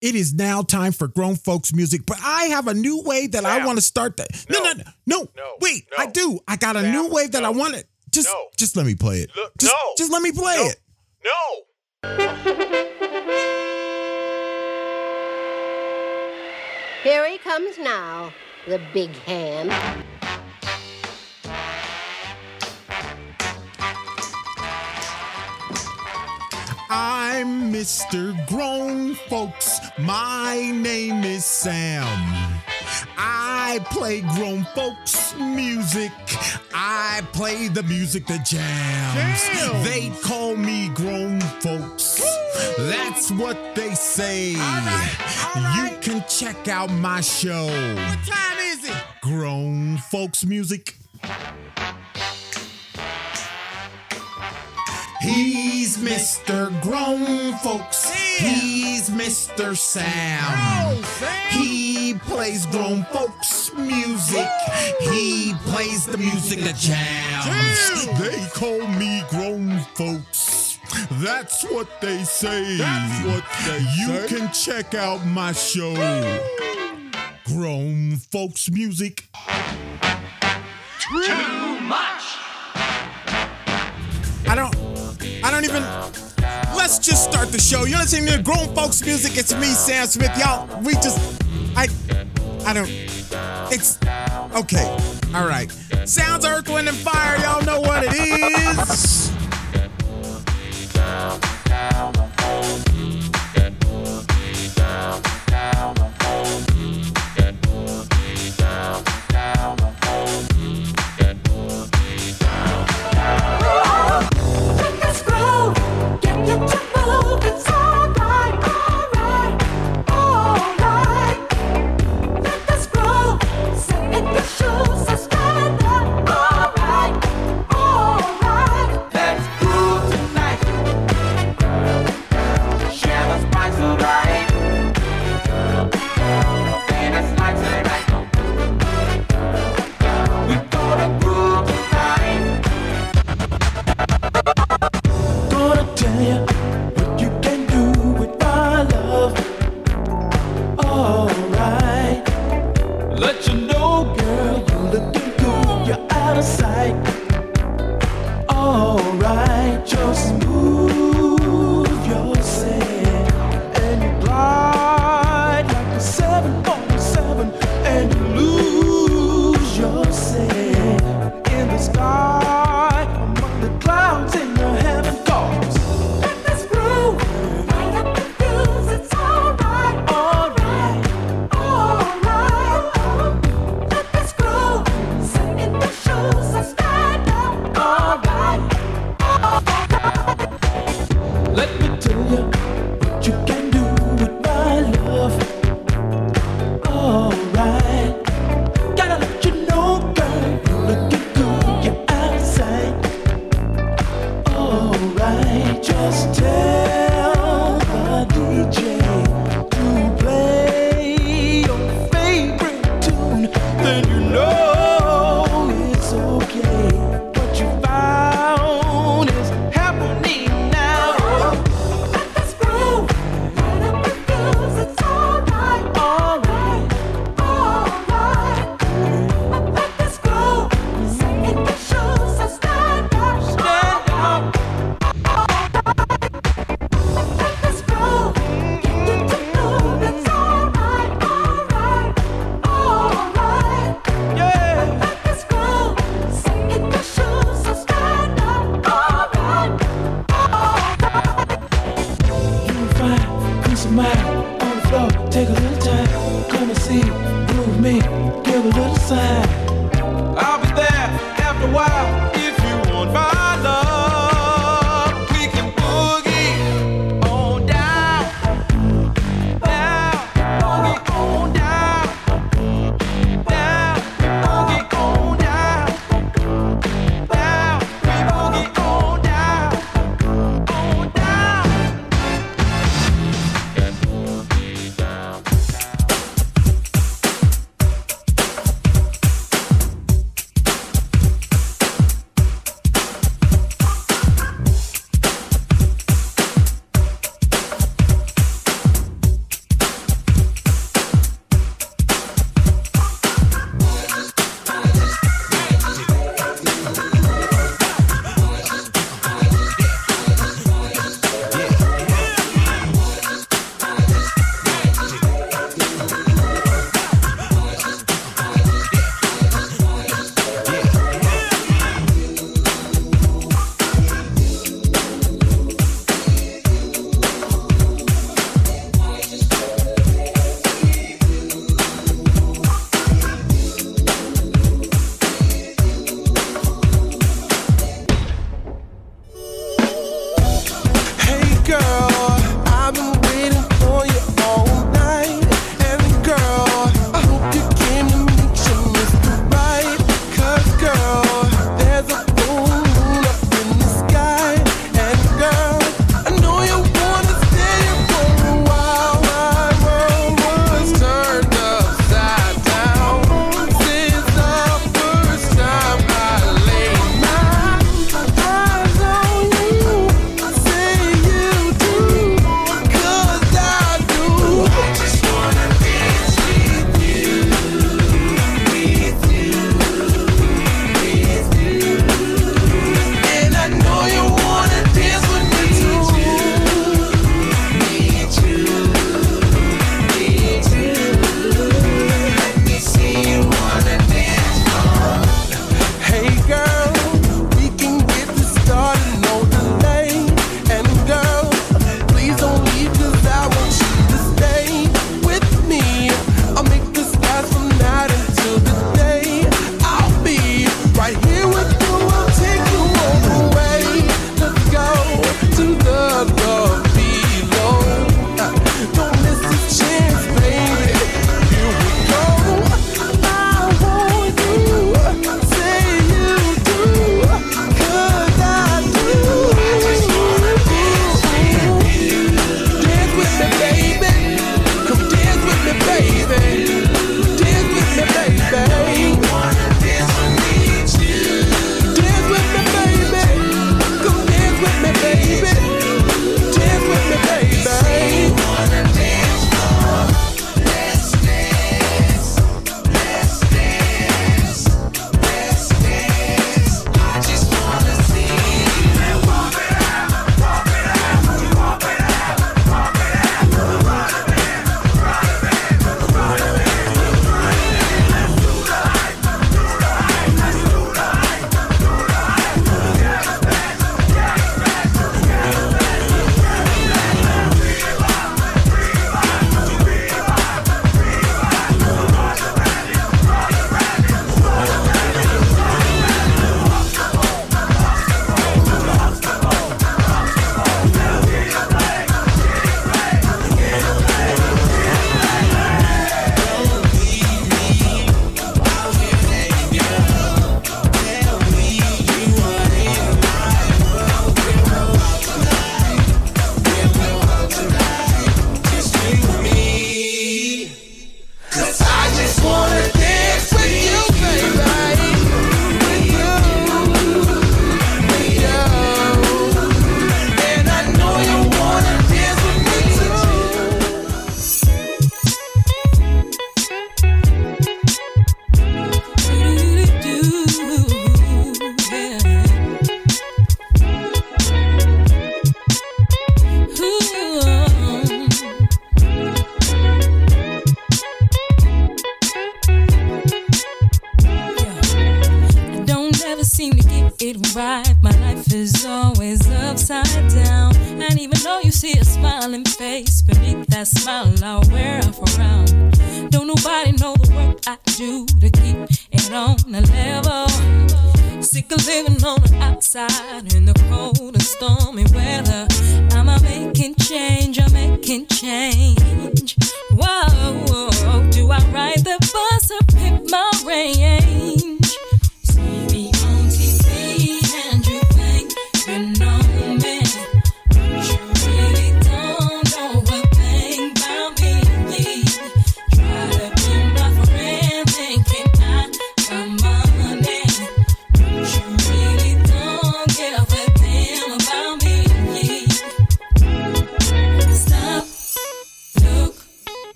It is now time for grown folks music, but I have a new way that I want to start that. No, no, no, no. No. Wait, No. I do. I got a Sam. new way that I want to just No. just let me play it. Look, just, no. just let me play No. it. No. Here he comes now, the big hand. I'm Mr. Grown Folks. My name is Sam. I play grown folks music. I play the music that jams. Jam. They call me grown folks. That's what they say. You can check out my show. What time is it? Grown Folks Music. He's Mr. Grown Folks. He's Mr. Sam. Oh, Sam. He plays grown folks music. He plays the music that jams. Jam. They call me grown folks. That's what they say. That's what they you say. can check out my show. Grown folks music. Too don't I don't even let's just start the show. You're listening to grown folks music. It's me, Sam Smith. Y'all, we just I I don't it's okay. All right. Sounds earth, wind, and fire. Y'all know what it is. Let's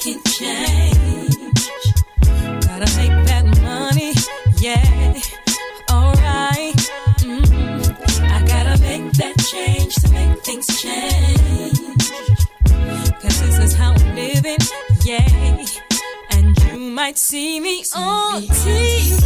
can change. Gotta make that money, yeah. Alright. Mm-hmm. I gotta make that change to make things this is how I'm living, yeah. And you might see me on TV.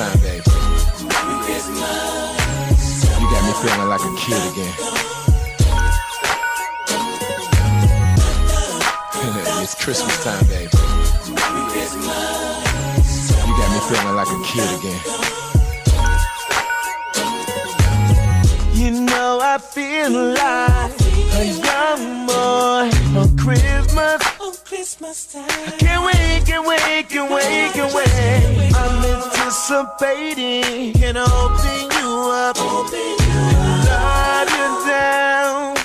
time, baby. You got me feeling like a kid again. it's Christmas time, baby. You got me feeling like a kid again. You know I feel like a young boy on Christmas. On Christmas time. I can't wait, can't wait, can't wait, can't wait. I'm in anticipating and hoping you up, hoping you up. You down.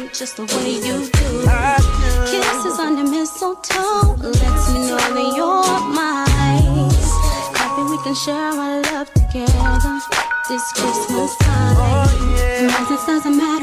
me just the way you do. Kisses under mistletoe lets me know that you're mine. Happy we can share our love together this Christmas time. Oh, yeah. Mine doesn't matter.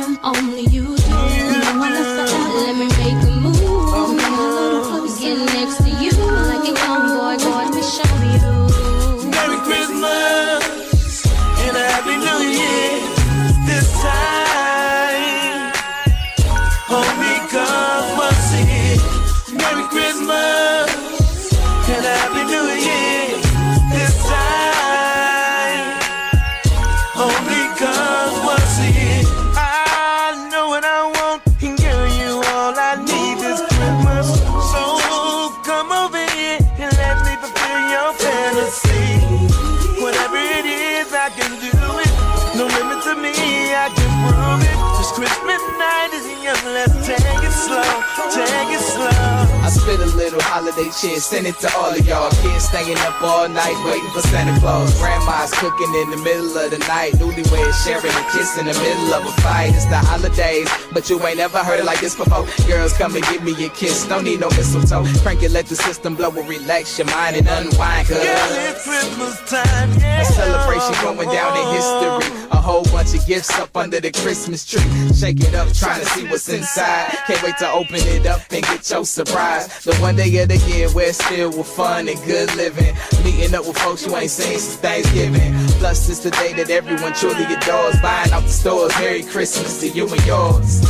Holiday cheer, send it to all of y'all. Kids staying up all night waiting for Santa Claus. Grandma's cooking in the middle of the night. Newlyweds sharing a kiss in the middle of a fight. It's the holidays, but you ain't never heard it like this before. Girls, come and give me a kiss. Don't need no mistletoe. Crank it, let the system blow and relax your mind and unwind. Cause it's Christmas time, yeah. a celebration going down in history. Whole bunch of gifts up under the Christmas tree. Shake it up, trying to see what's inside. Can't wait to open it up and get your surprise. The one day of the year where it's filled with fun and good living. Meeting up with folks you ain't seen since Thanksgiving. Plus, it's the day that everyone truly adores. Buying out the stores. Merry Christmas to you and yours.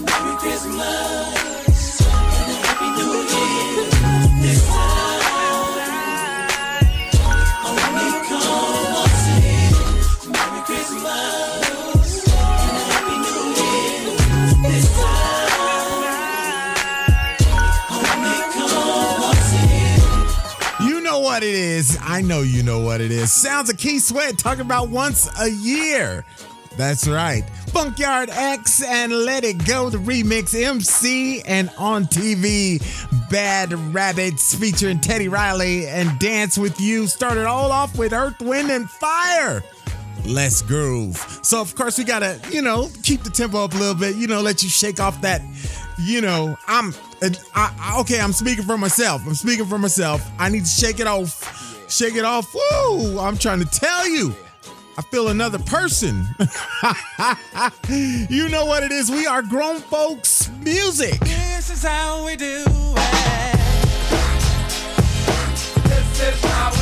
Merry Christmas what it is. I know you know what it is. Sounds of Keith Sweat talking about once a year. That's right. Funkyard X and Let It Go, the remix MC and on TV. Bad Rabbits featuring Teddy Riley and Dance with You started all off with Earth, Wind, and Fire. Let's groove. So, of course, we gotta, you know, keep the tempo up a little bit, you know, let you shake off that, you know, I'm, I, I, okay, I'm speaking for myself. I'm speaking for myself. I need to shake it off. Shake it off. Woo! I'm trying to tell you. I feel another person. you know what it is. We are grown folks music. This is how we do it. This is how we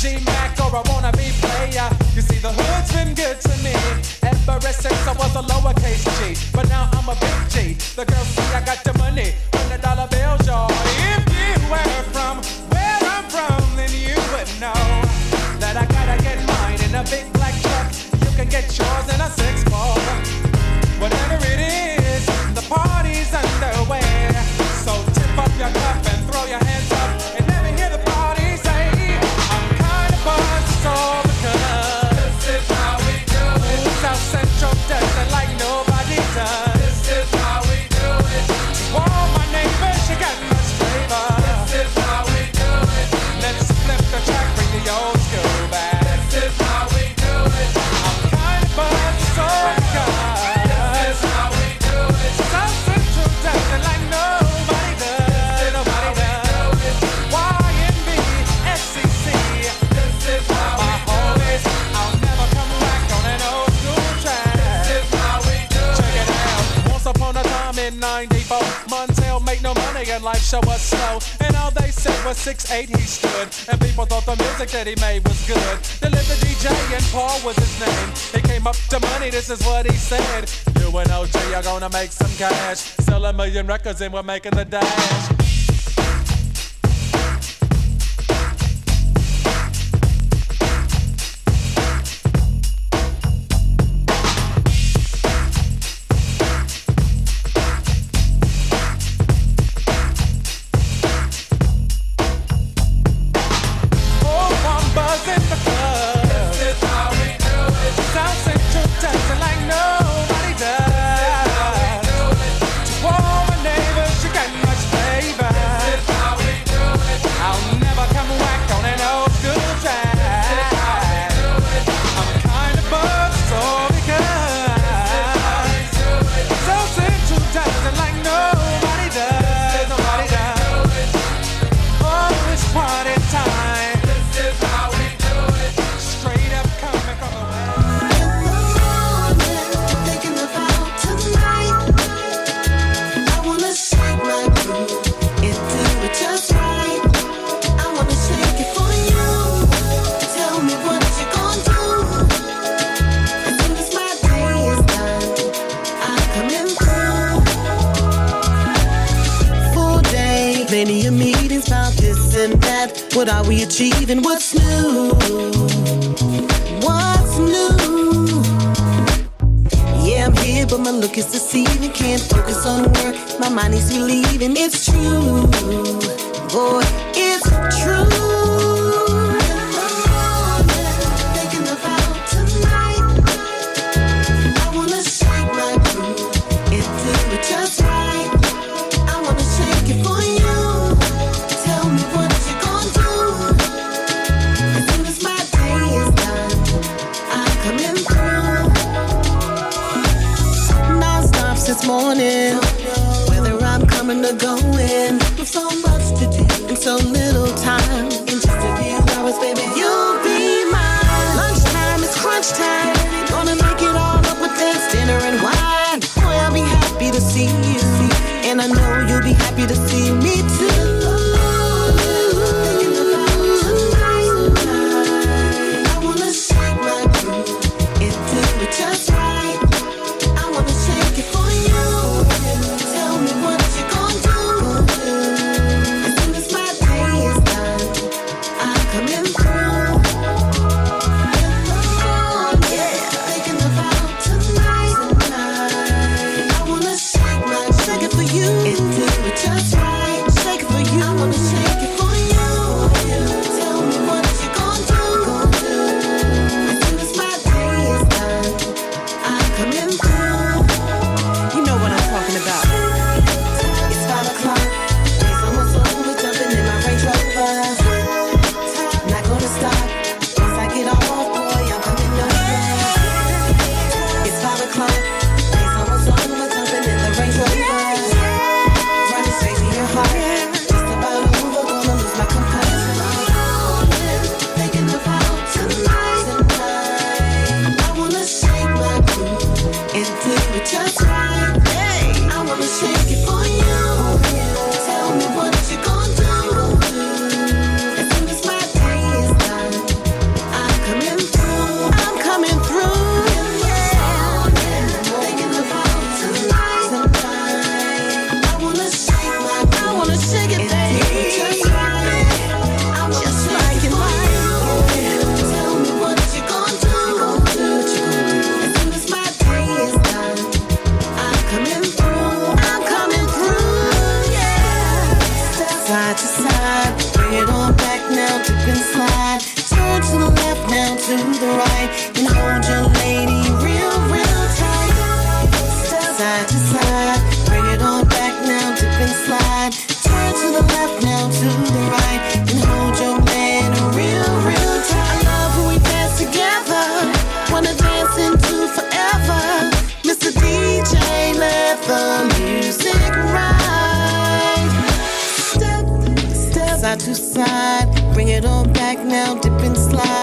OG Mac or a wannabe player, you see the hood's been good to me. Ever since I was a lowercase G, but now I'm a big G. The girls see I got the money, hundred dollar bills, y'all. If you were from where I'm from, then you would know that I gotta get mine in a big black truck. You can get yours in show was slow. And all they said was 6'8 he stood. And people thought the music that he made was good. Lived DJ and Paul was his name. He came up to money, this is what he said. You and OG are gonna make some cash. Sell a million records and we're making the dash. side. Bring it on back now, dip and slide. Turn to the left now, to the right. And hold your lady real, real tight. Side to side. Bring it on back now, dip and slide. to side. Bring it all back now, dip and slide.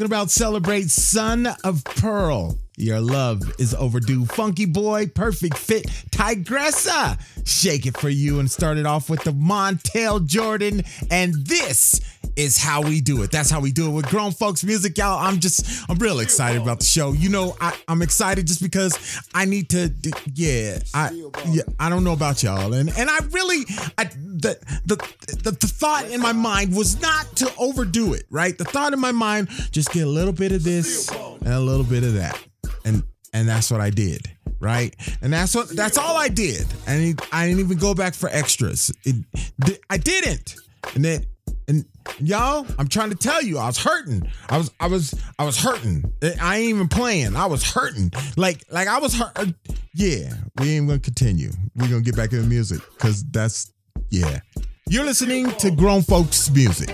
Talking about celebrate Son of Pearl. Your love is overdue. Funky boy, perfect fit. Tigressa, shake it for you and start it off with the Montel Jordan. And this is how we do it. That's how we do it with grown folks music, y'all. I'm just, I'm real excited about the show. You know, I, I'm excited just because I need to, yeah, I, yeah, I don't know about y'all, and and I really, I the the the, the thought in my mind was not to overdo it, right? The thought in my mind just get a little bit of this and a little bit of that, and and that's what I did. Right, and that's what that's all I did. Didn't, I didn't even go back for extras. It, I didn't, and then and y'all, I'm trying to tell you, I was hurting. I was, I was, I was hurting. I ain't even playing. I was hurting. Like, like I was hurt. Uh, yeah, we ain't gonna continue. We're gonna get back into music because that's, yeah. You're listening to grown folks music.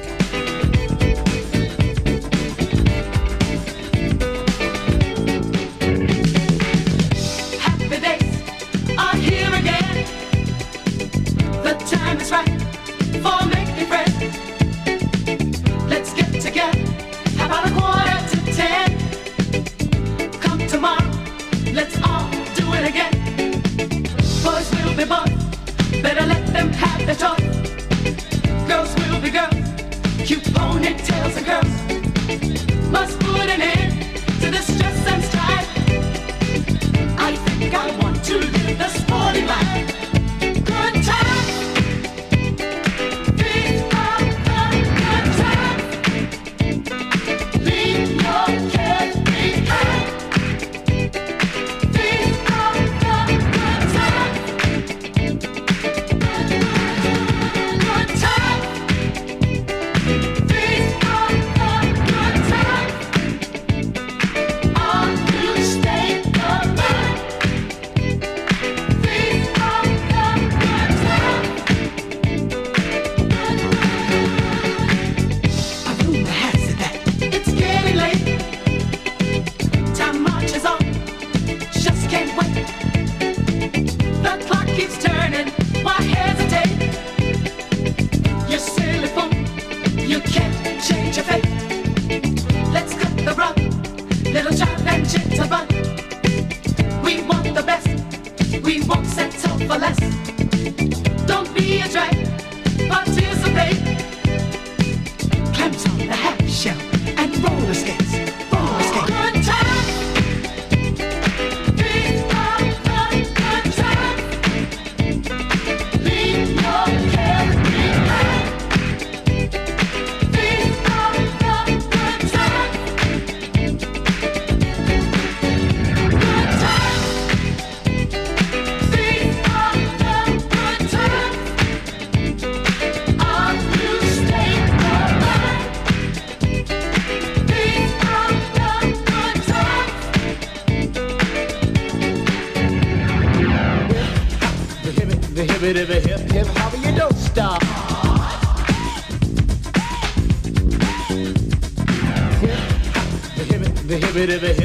bit of a hip hip hopper, you don't stop. Hip, the hip, the hip, the hip,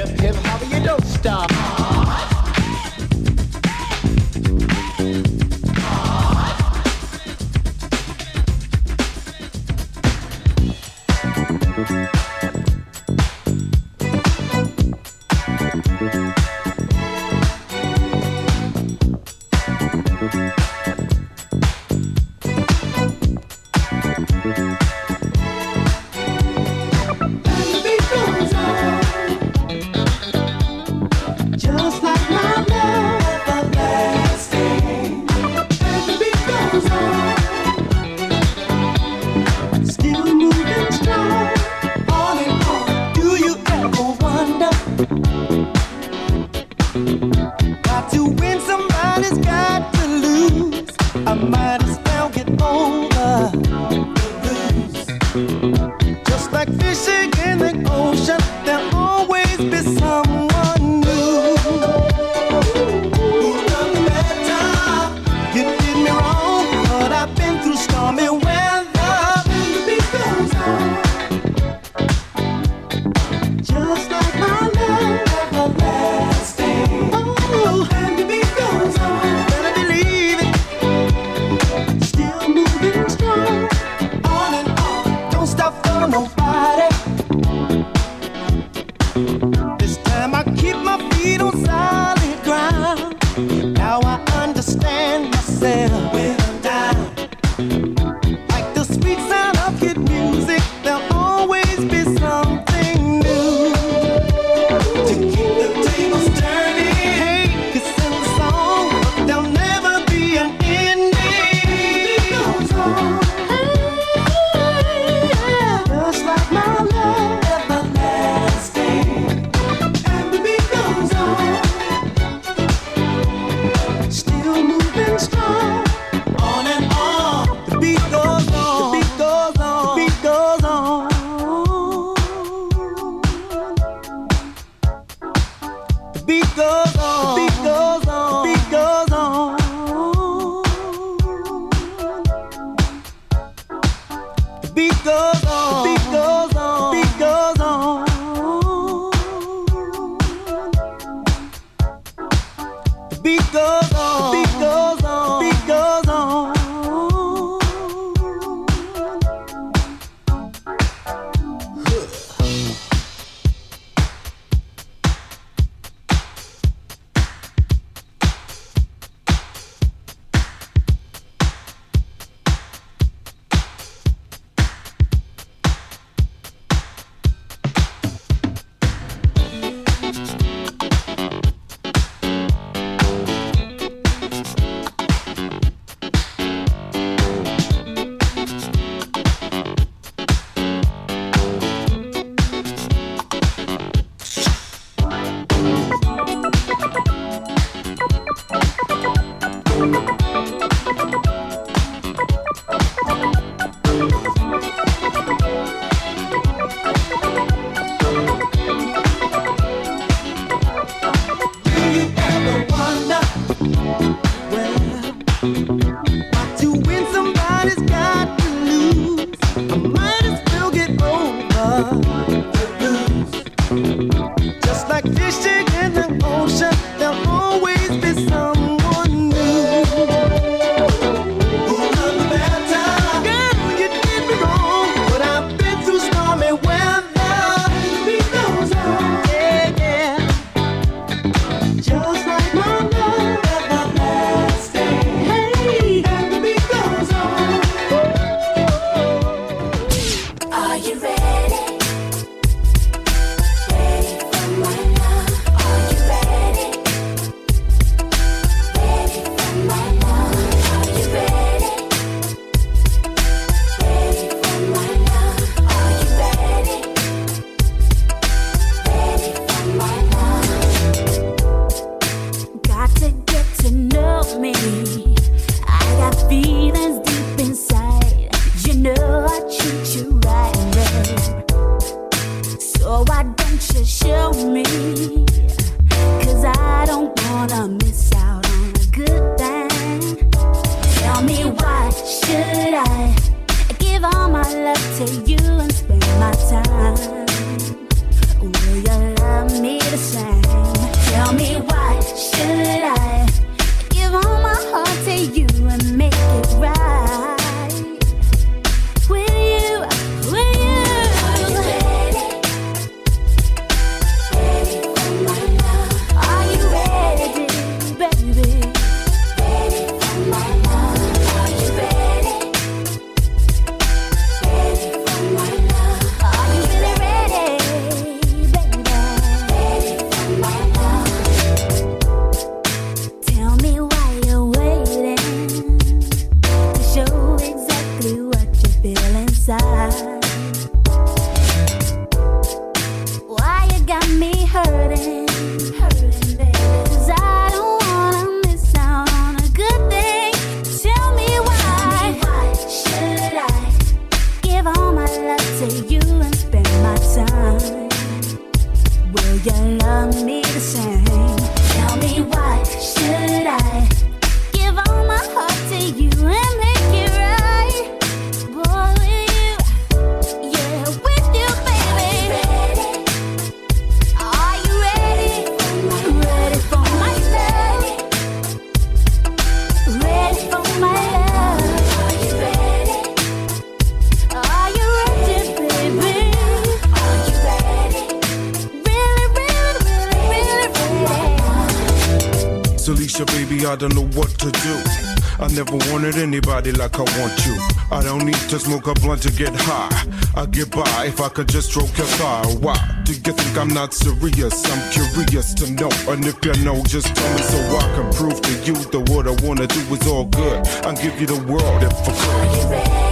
at anybody like I want you. I don't need to smoke a blunt to get high. I get by if I could just stroke your thigh. Why do you think I'm not serious? I'm curious to know, and if you know, just tell me so I can prove to you that what I wanna do is all good. I'll give you the world if I could. Are you ready?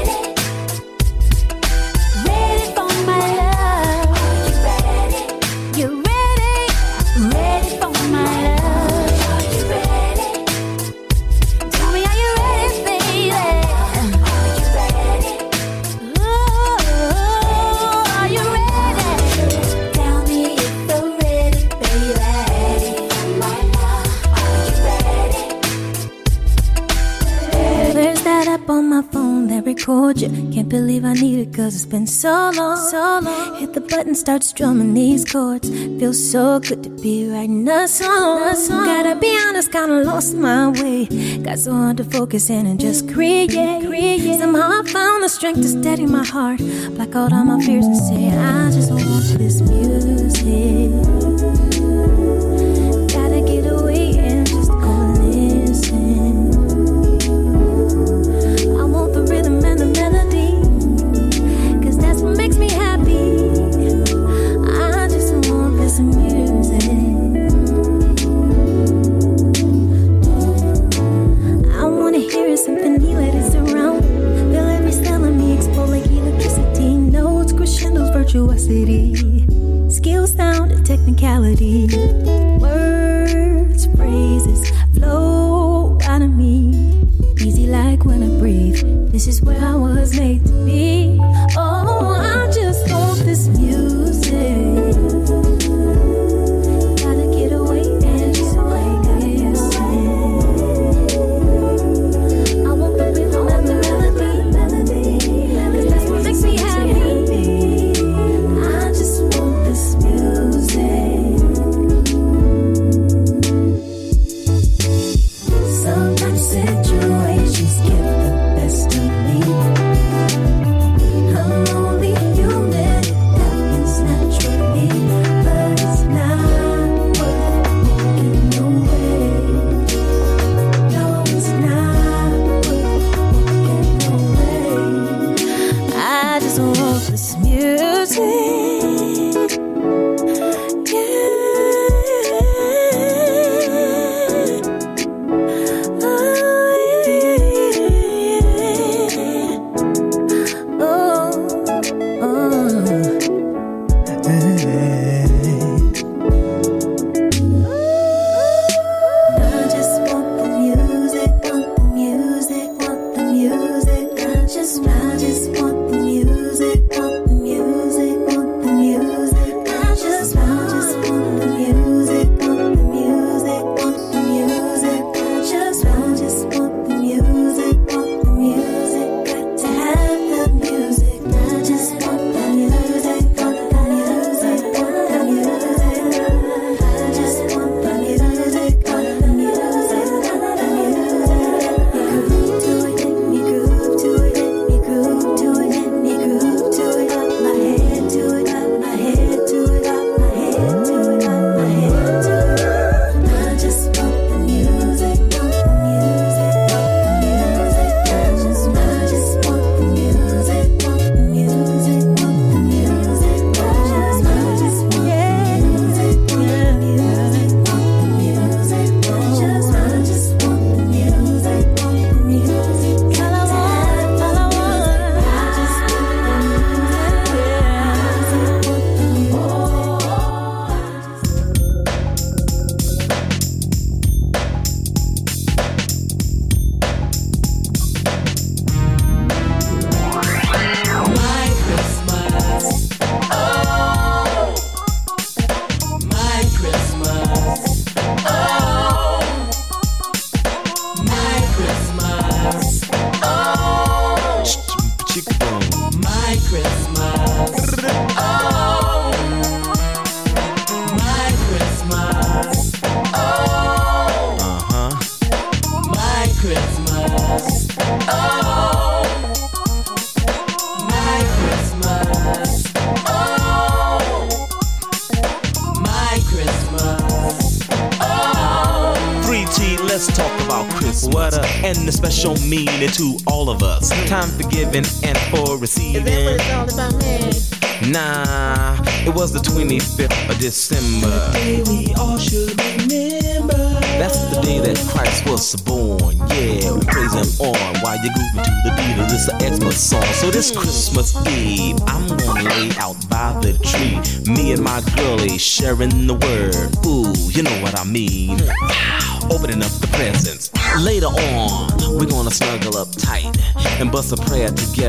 because it's been so long, so long. Hit the button, start strumming these chords. Feels so good to be writing a song. A song. Gotta be honest, kinda lost my way. Got so hard to focus in and just create. create. Somehow I found the strength to steady my heart. Black out all my fears and say, I just want this music. virtuosity, skill, sound, technicality. Words, phrases flow out of me, easy like when I breathe. This is where I and bust a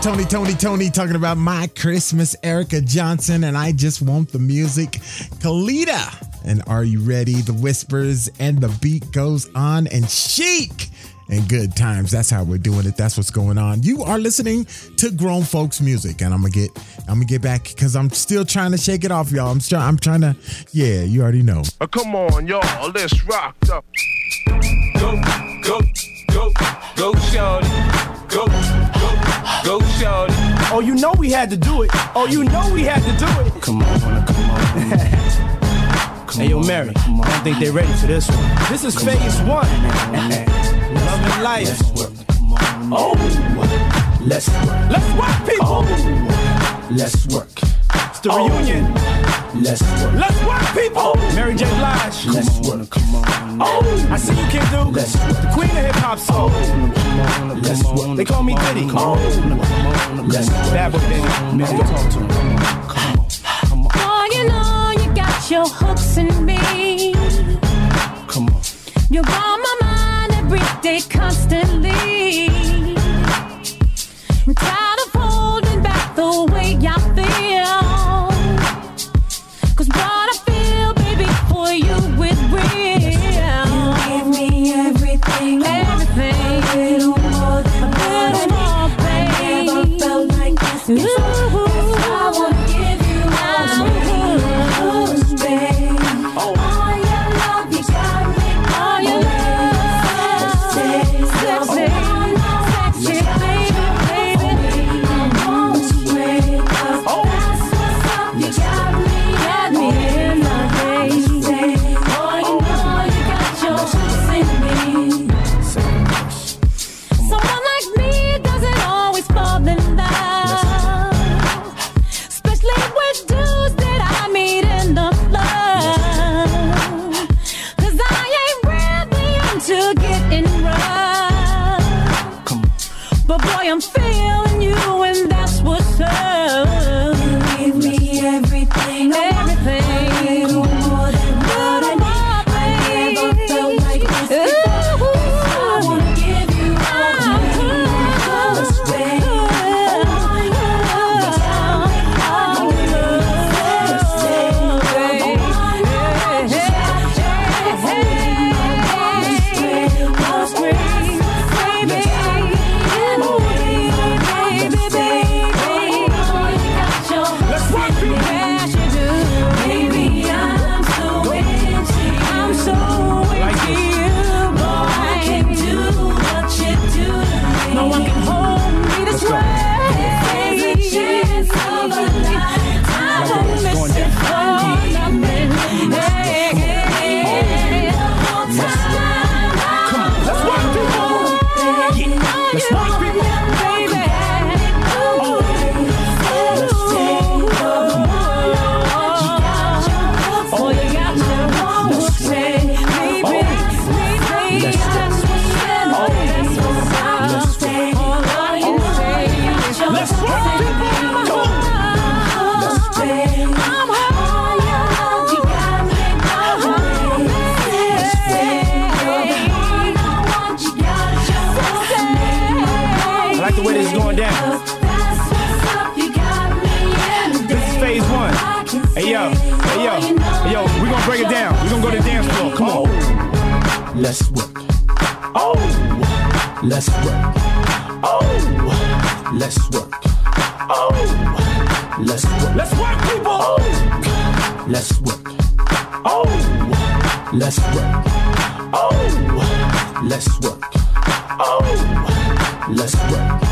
Sounds Tony, Tony, Tony talking about my Christmas, Erica Johnson, and I just want the music. Kalita, and are you ready? The whispers and the beat goes on, and chic and good times. That's how we're doing it. That's what's going on. You are listening to grown folks music, and I'm gonna get, I'm gonna get back because I'm still trying to shake it off, y'all. I'm trying, I'm trying to, yeah, you already know. Uh, come on, y'all, let's rock up. go, go, go, go, shorty. Go, go, go, shorty. Oh, you know we had to do it. Oh, you know we had to do it. Come on, come on. come Hey, yo, Mary, I don't think they're ready for this one. This is phase one. Love and life. Oh, let's work. Let's work, people. Oh, let's work. It's the oh. reunion. Let's work. Let's work, people. Mary J. Blige. Let's work. Come on. Oh, I see you can do. Let's work. The queen of hip hop soul. Let's work. They call me Diddy. Oh, let's work. Bad boy, baby. Let's go. Talk to him. Come on. Come on. Oh, you know you got your hooks in me. Come on. You're on my mind every day, constantly. I'm tired of holding back the way I feel. Let's work. Oh, let's work. Oh, let's work. Let's work, people. Oh, let's work. Oh, let's work. Oh, let's work. Oh, let's work.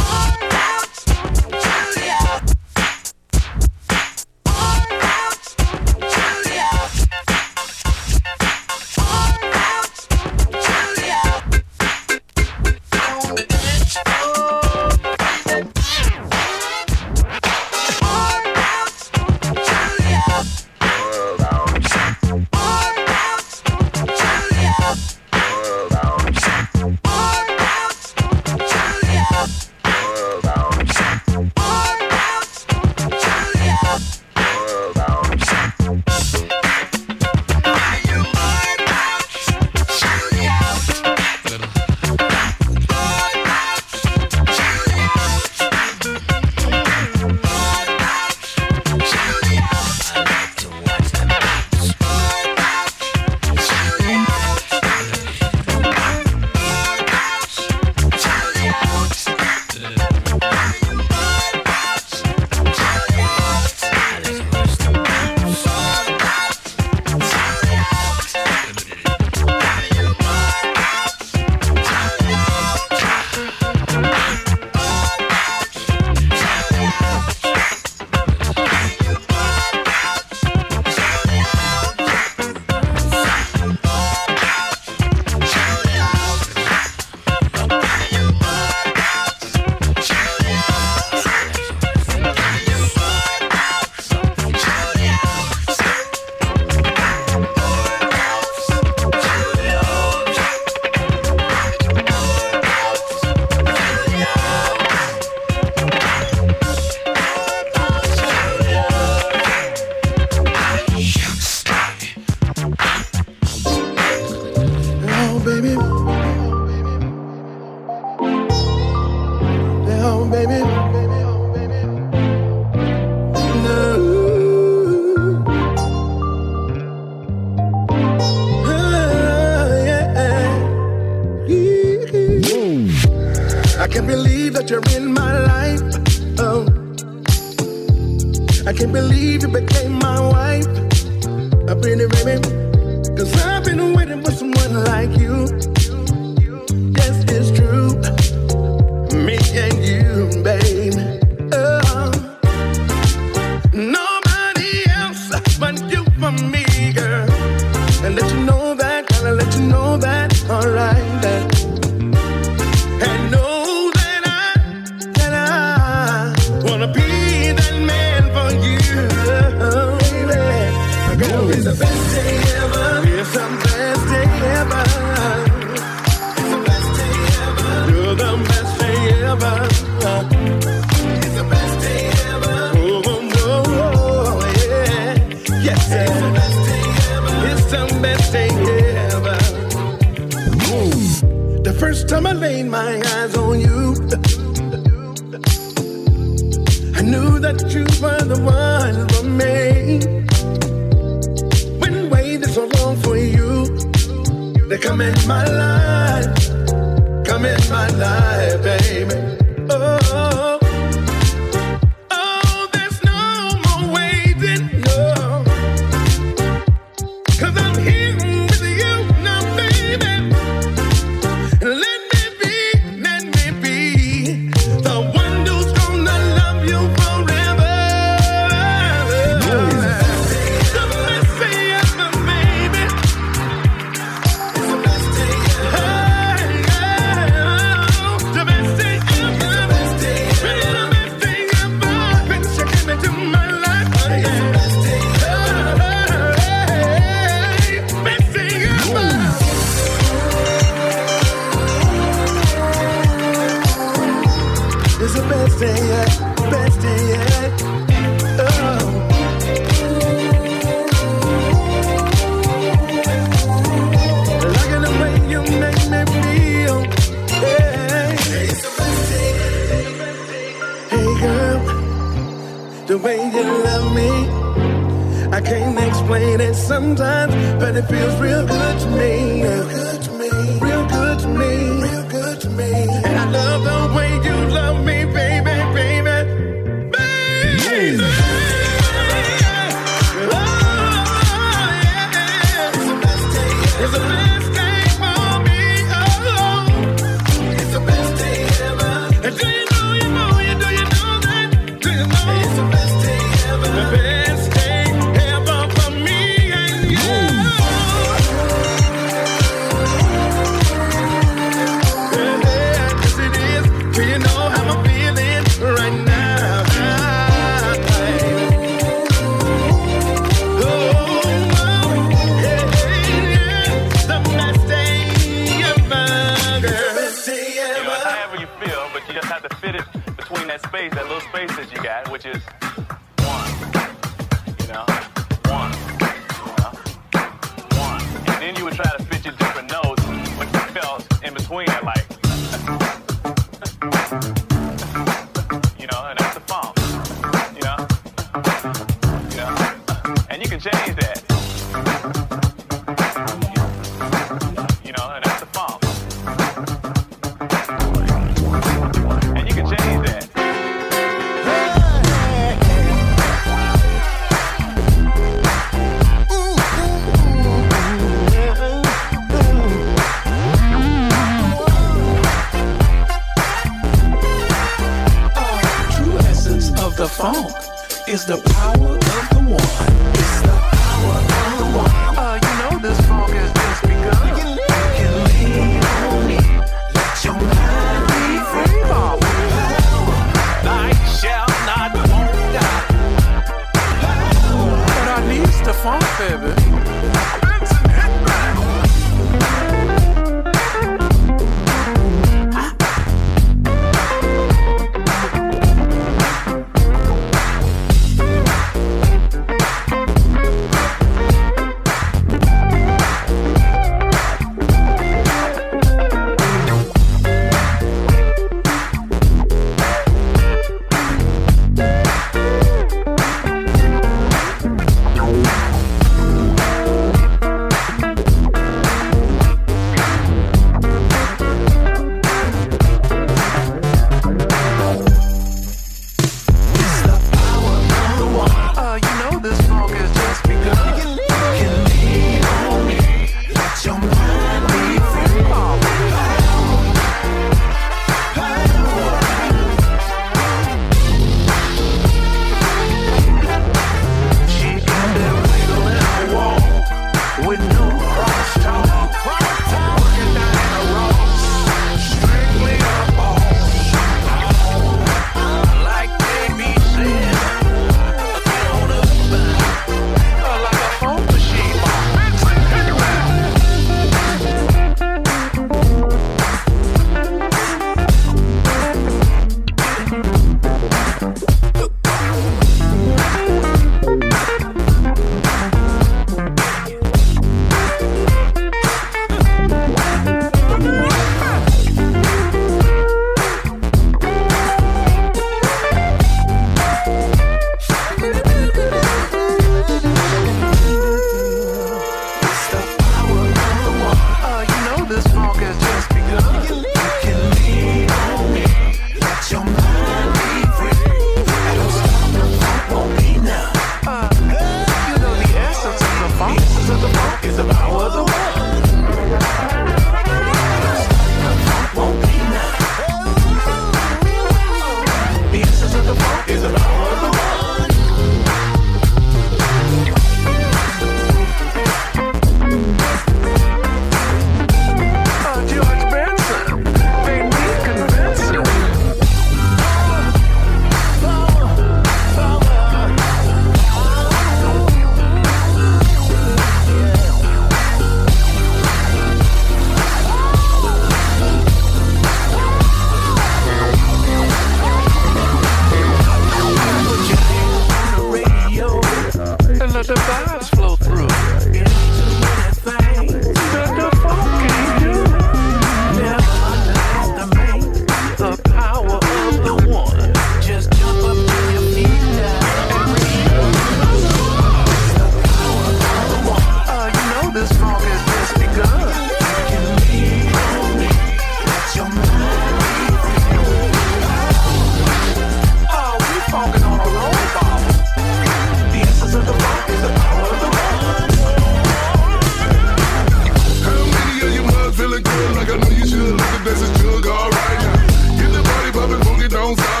Poppin',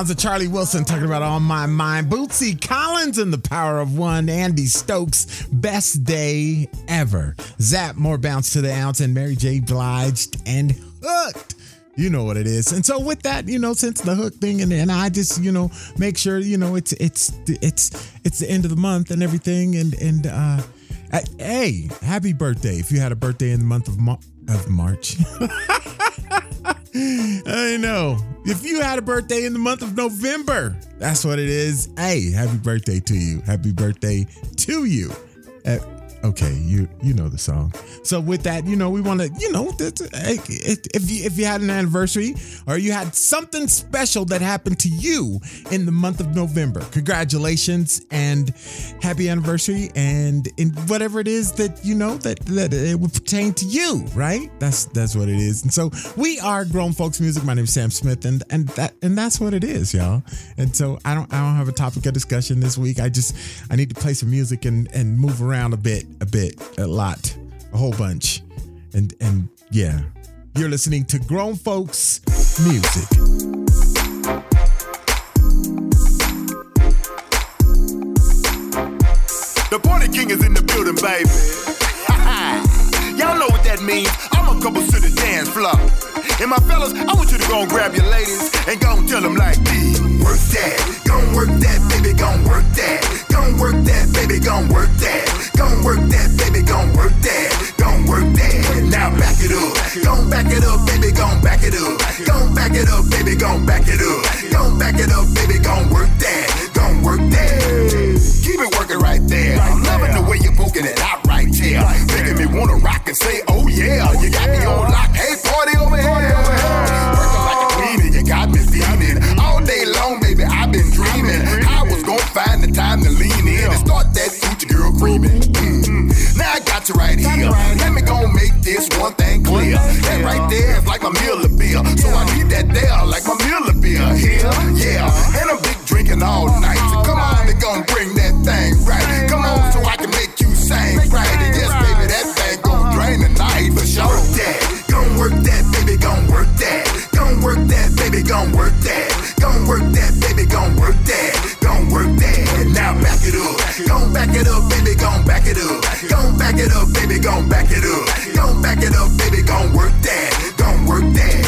Sounds of Charlie Wilson talking about On My Mind. Bootsy Collins and the Power of One. Andy Stokes, Best Day Ever. Zapp, More Bounce to the Ounce, and Mary J. Blige and Hooked. You know what it is. And so with that, you know, since the hook thing and, and I just, you know, make sure, you know, it's it's it's it's the end of the month and everything and and uh uh, hey, happy birthday if you had a birthday in the month of Mar- of March. I know. If you had a birthday in the month of November, that's what it is. Hey, happy birthday to you. Happy birthday to you. Okay, you you know the song. So with that, you know, we want to, you know, if you if you had an anniversary or you had something special that happened to you in the month of November, congratulations and happy anniversary and in whatever it is that you know that that it would pertain to you, right? That's that's what it is. And so we are grown folks music. My name is Sam Smith, and and that and that's what it is, y'all. And so I don't I don't have a topic of discussion this week. I just I need to play some music and and move around a bit, a bit, a lot, a whole bunch, and and yeah. You're listening to Grown Folks Music. The party king is in the building, baby. Y'all know what that means. Couple to the dance floor. And my fellas, I want you to go and grab your ladies and go and tell them like this. Work that, gon' work that, baby, gon' work that. Gon' work that, baby, gon' work that. Gon' work that, baby, gon' work that. Gon' work that. Now back it up. Gon' back it up, baby, gon' back it up. Gon' back it up, baby, gon' back it up. Gon' back it up, baby, gon' work that. Gon' work that. Keep it working right there. I'm loving the way you're poking it out right here. Making me wanna rock and say, oh yeah. You got me on lock. Hey, party over here. Working like a queen and you got me steaming. All day long, baby, I've been dreaming. I was gonna find the time to lean in and start that future girl creaming. Mm. Now I got you right here. Let me go make this one thing clear. That right there is like my meal of beer. So I need that there like my meal of beer. Here, yeah. And I'm big drinking all night. So come on, they gon' bring that thing right. Come on, so I can make you sing right. And yes, baby, that thing gon' drain the night for sure. Work that, gon' work that, baby, gon' work that. Gon' work that, baby, gon' work that. Gon' work that, baby, gon' work that. Gon' work that. Now back it up. Gon' back it up, baby, gon' back it up. Gon' back it up, baby, gon' back it up. Gon' back it up, baby, gon' work that. Gon' work that.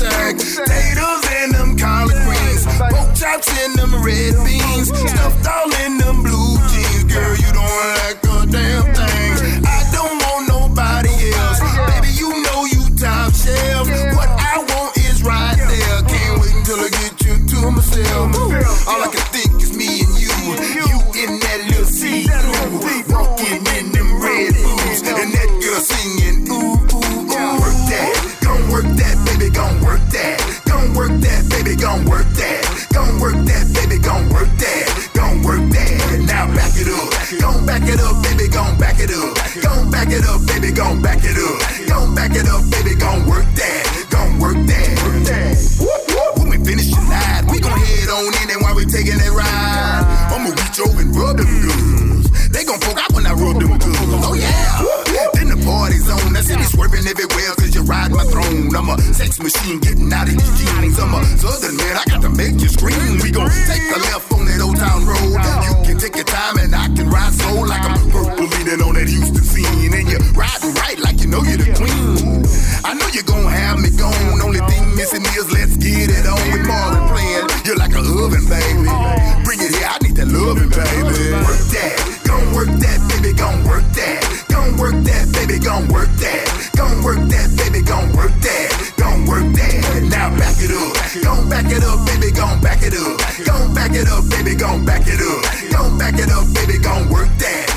Sack. Potatoes and them collard greens. Pork chops and them red beans. Gon' work that. Gon' work that, baby, gon' work that. Gon' work that. Now back it up. Gon' back it up, baby, gon' back it up. Gon' back it up, baby, gon' back it up. Gon' back it up, baby, gon' work that. Gon' work that. Work that. When we finish tonight, we gon' head on in and while we taking that ride, I'ma reach over and rub them goods. They gon' poke out when I rub them goods. Oh yeah. Then the party's on. I see me swerving everywhere cause throne. I'm a sex machine getting out of these jeans. I'm a southern man, I got to make you scream. We gon' take a left on that old town road. You can take your time and I can ride slow like I'm purple leaning on that Houston scene. And you're riding right like you know you're the queen. I know you're gon' have me gone. Only thing missing is let's get it on with Marvin playing. You're like a oven, baby. Bring it here, I need that loving, baby. Work that, gon' work that, baby, gon' work that. Gon' work that, baby, gon' work that. Gon' work that, baby, gon' work that. Back it up, baby, gon' back it up. Gon' back it up, baby, gon' back it up. Gon' back it up, baby, gon' work that.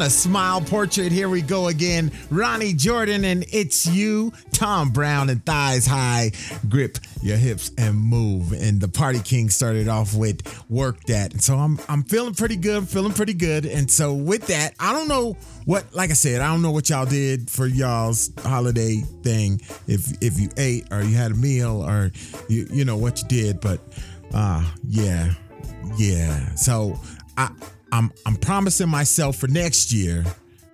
On a smile portrait. Here we go again. Ronny Jordan and It's You. Tom Browne and Thighs High. Grip your hips and move. And the Party King started off with Work That. And so I'm I'm feeling pretty good. Feeling pretty good. And so with that, I don't know what like I said, I don't know what y'all did for y'all's holiday thing. If if you ate or you had a meal or you you know what you did, but uh yeah. Yeah. So I I'm I'm promising myself for next year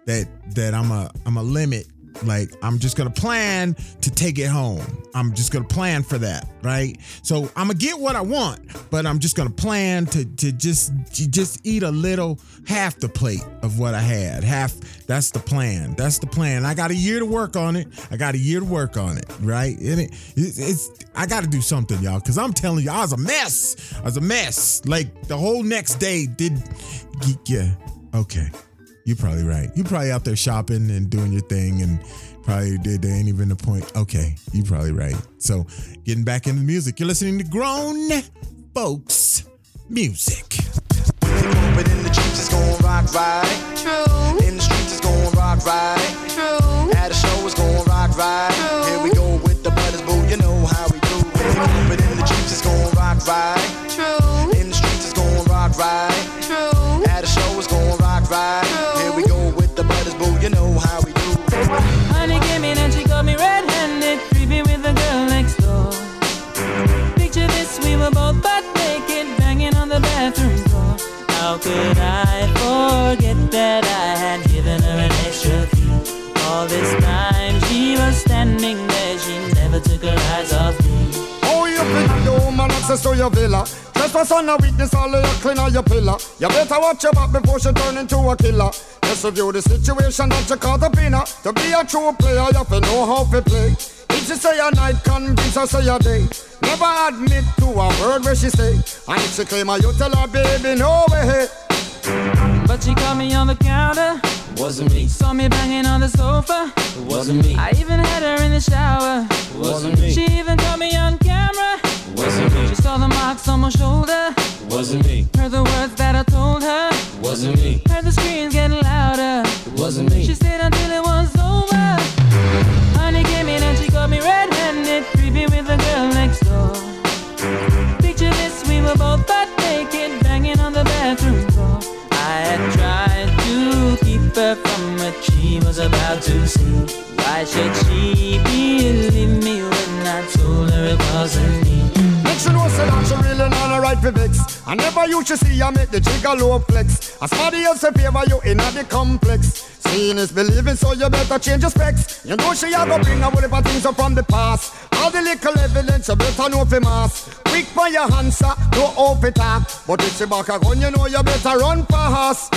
that that I'm a I'm a limit like I'm just gonna plan to take it home. I'm just gonna plan for that, right? So I'm gonna get what I want, but I'm just gonna plan to to just to just eat a little half the plate of what I had. Half that's the plan. That's the plan. I got a year to work on it. I got a year to work on it, right? And it, it's, it's I got to do something, y'all, because I'm telling you, I was a mess. I was a mess. Like the whole next day did. Yeah, okay. You're probably right. You're probably out there shopping and doing your thing and probably did there ain't even a point. Okay, you're probably right. So getting back into the music. You're listening to grown folks music. But in the streets it's gon' rock right. True. In the streets it's gon' rock right. True. At a show it's gon' rock right. Here we go with the brothers, boo. You know how we do. But in the streets it's gon' rock right. Access to your villa. Trespass on a witness, all of your clean on your pillar. You better watch your back before she turn into a killer. Just review the situation that you caught up in her. To be a true player, you have to know how to play. If she say a night, convince her say a day. Never admit to a word where she say. And if she claim her, you tell her, baby, no way. But she caught me on the counter. Wasn't me. Saw me banging on the sofa. Wasn't me. I even had her in the shower. Wasn't me. She even caught me on camera. Wasn't me. Heard the words that I told her. Wasn't me. Heard the screams getting louder. It wasn't me. She you should see I make the jigger low flex. As somebody else in favor you in the complex. Venus be living, so you better change your specs. You know she a go bring a whole heap of things up from the past. All the little evidence you better know for mass. Quick by your answer, no off it up. But if she back a gun, you know you better run fast.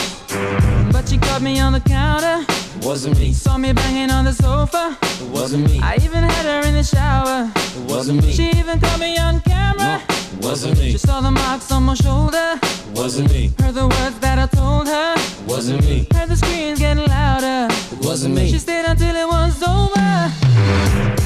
But she caught me on the counter. Wasn't me. Saw me banging on the sofa. Wasn't me. I even had her in the shower. Wasn't me. She even caught me on camera. No wasn't me. She saw the marks on my shoulder, wasn't me. Heard the words that I told her, wasn't me. Heard the screams getting loud louder. It wasn't me. She stayed until it was over.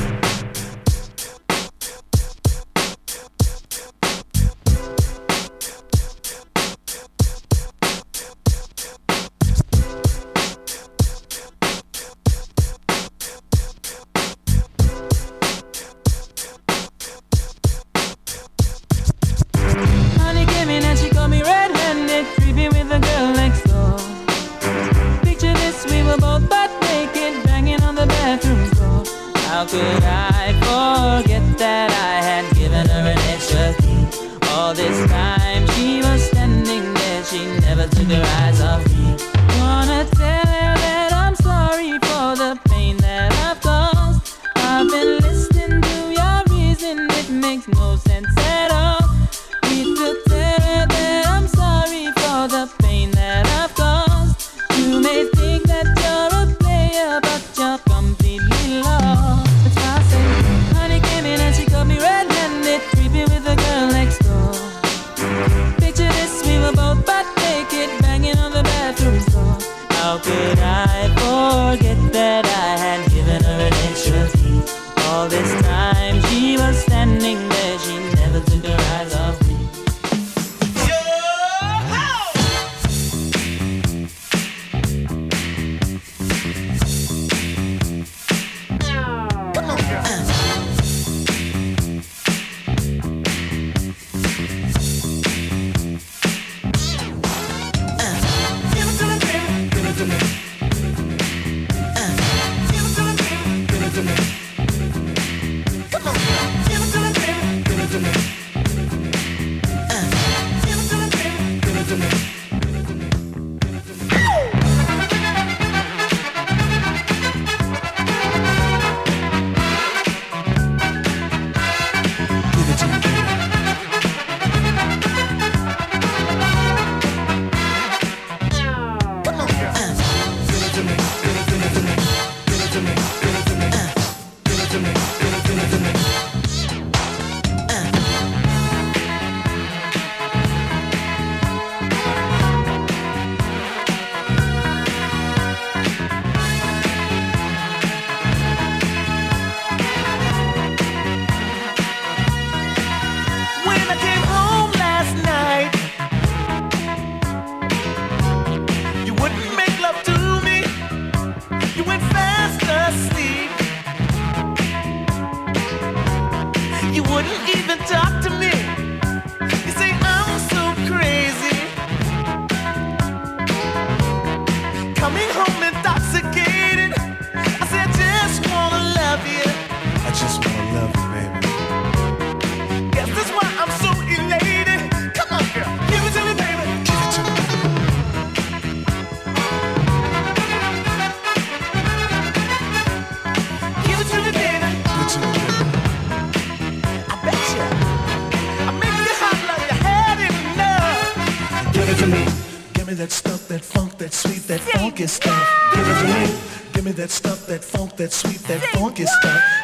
that funky stuff. Give it to me. Give me that stuff, that funk, that sweet, that funky stuff.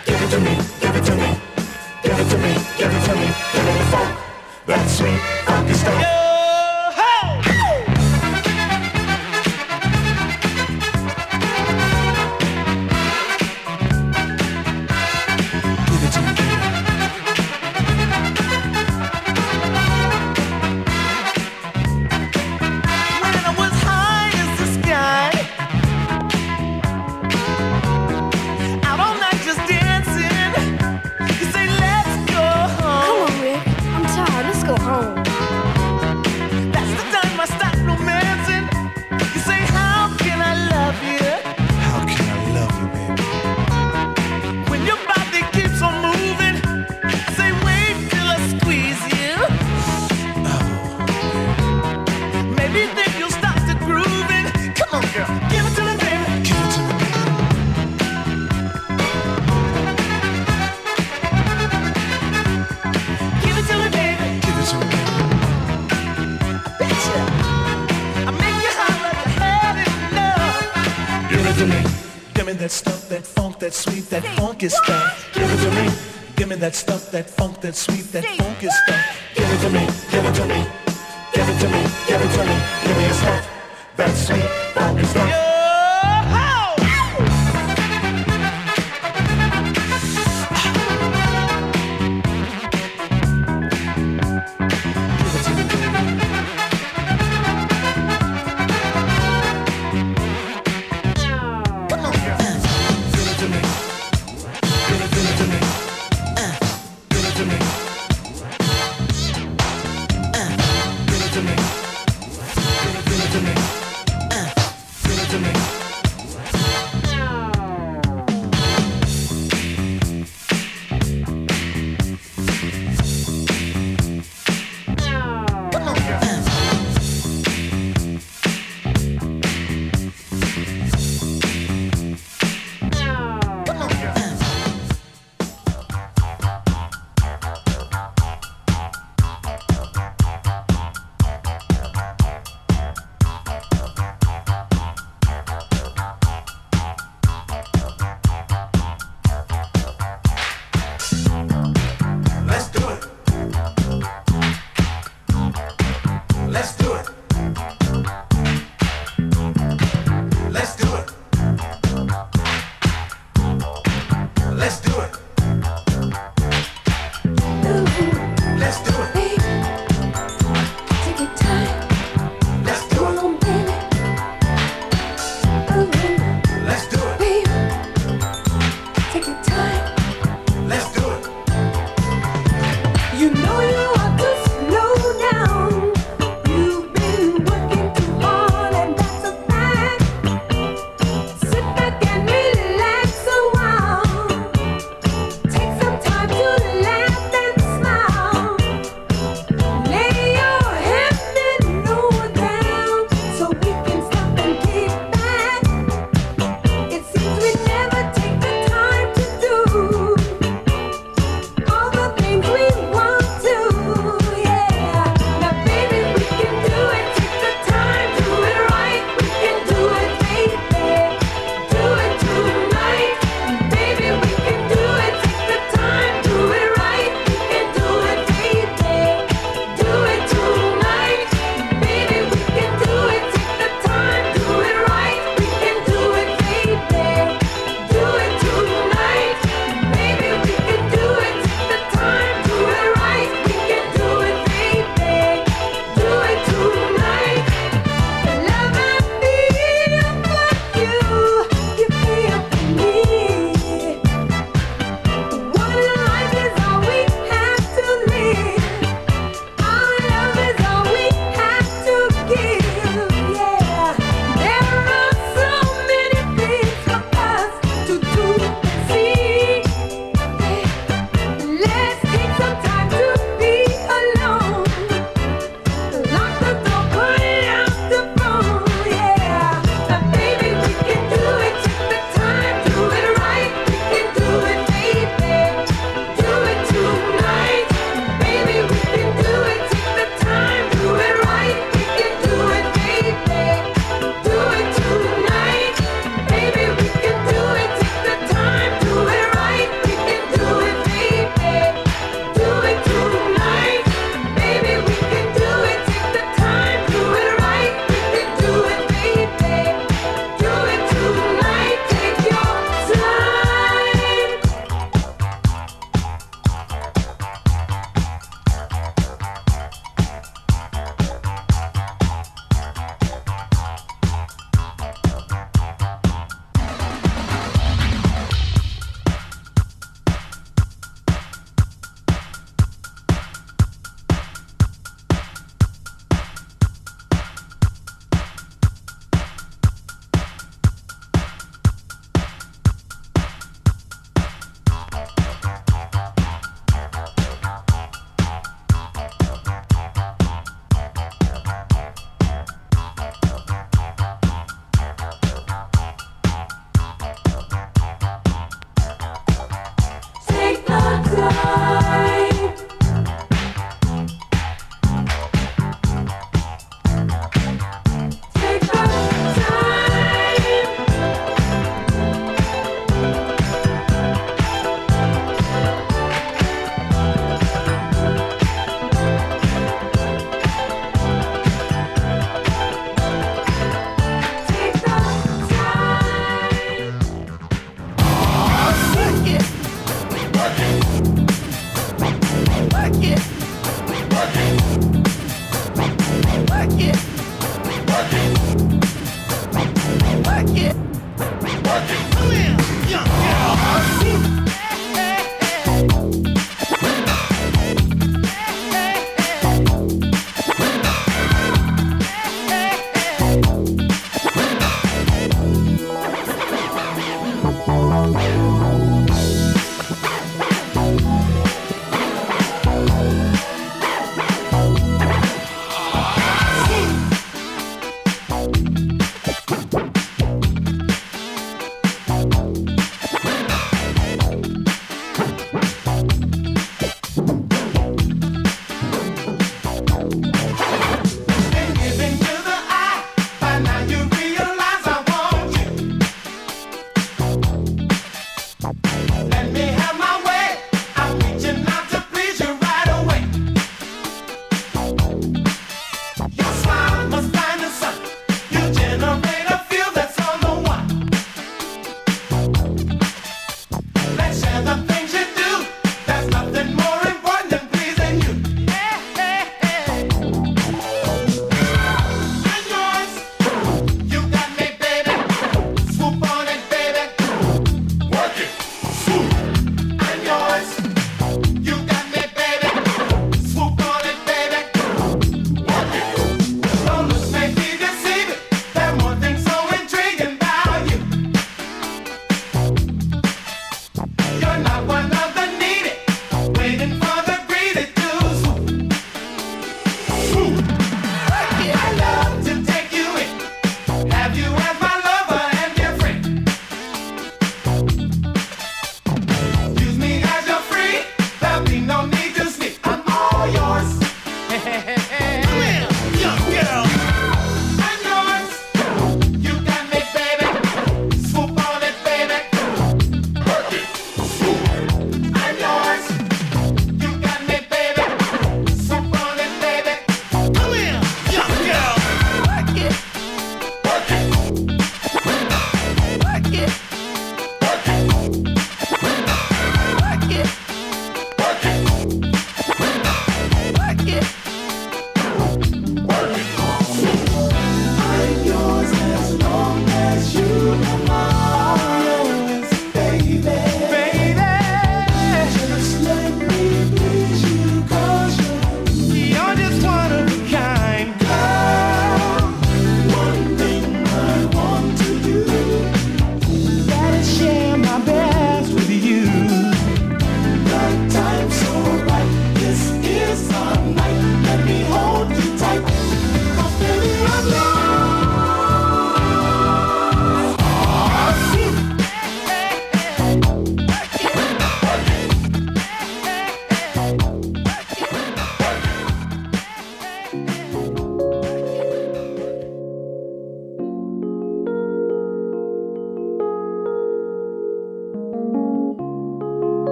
That funk, that sweet, that funky stuff. Give it to me. Give me that stuff, that funk, that sweet, that funky stuff. Give it to me. Give it to me. Give it to me. Give it to me. Give me a stuff, that sweet, funky stuff.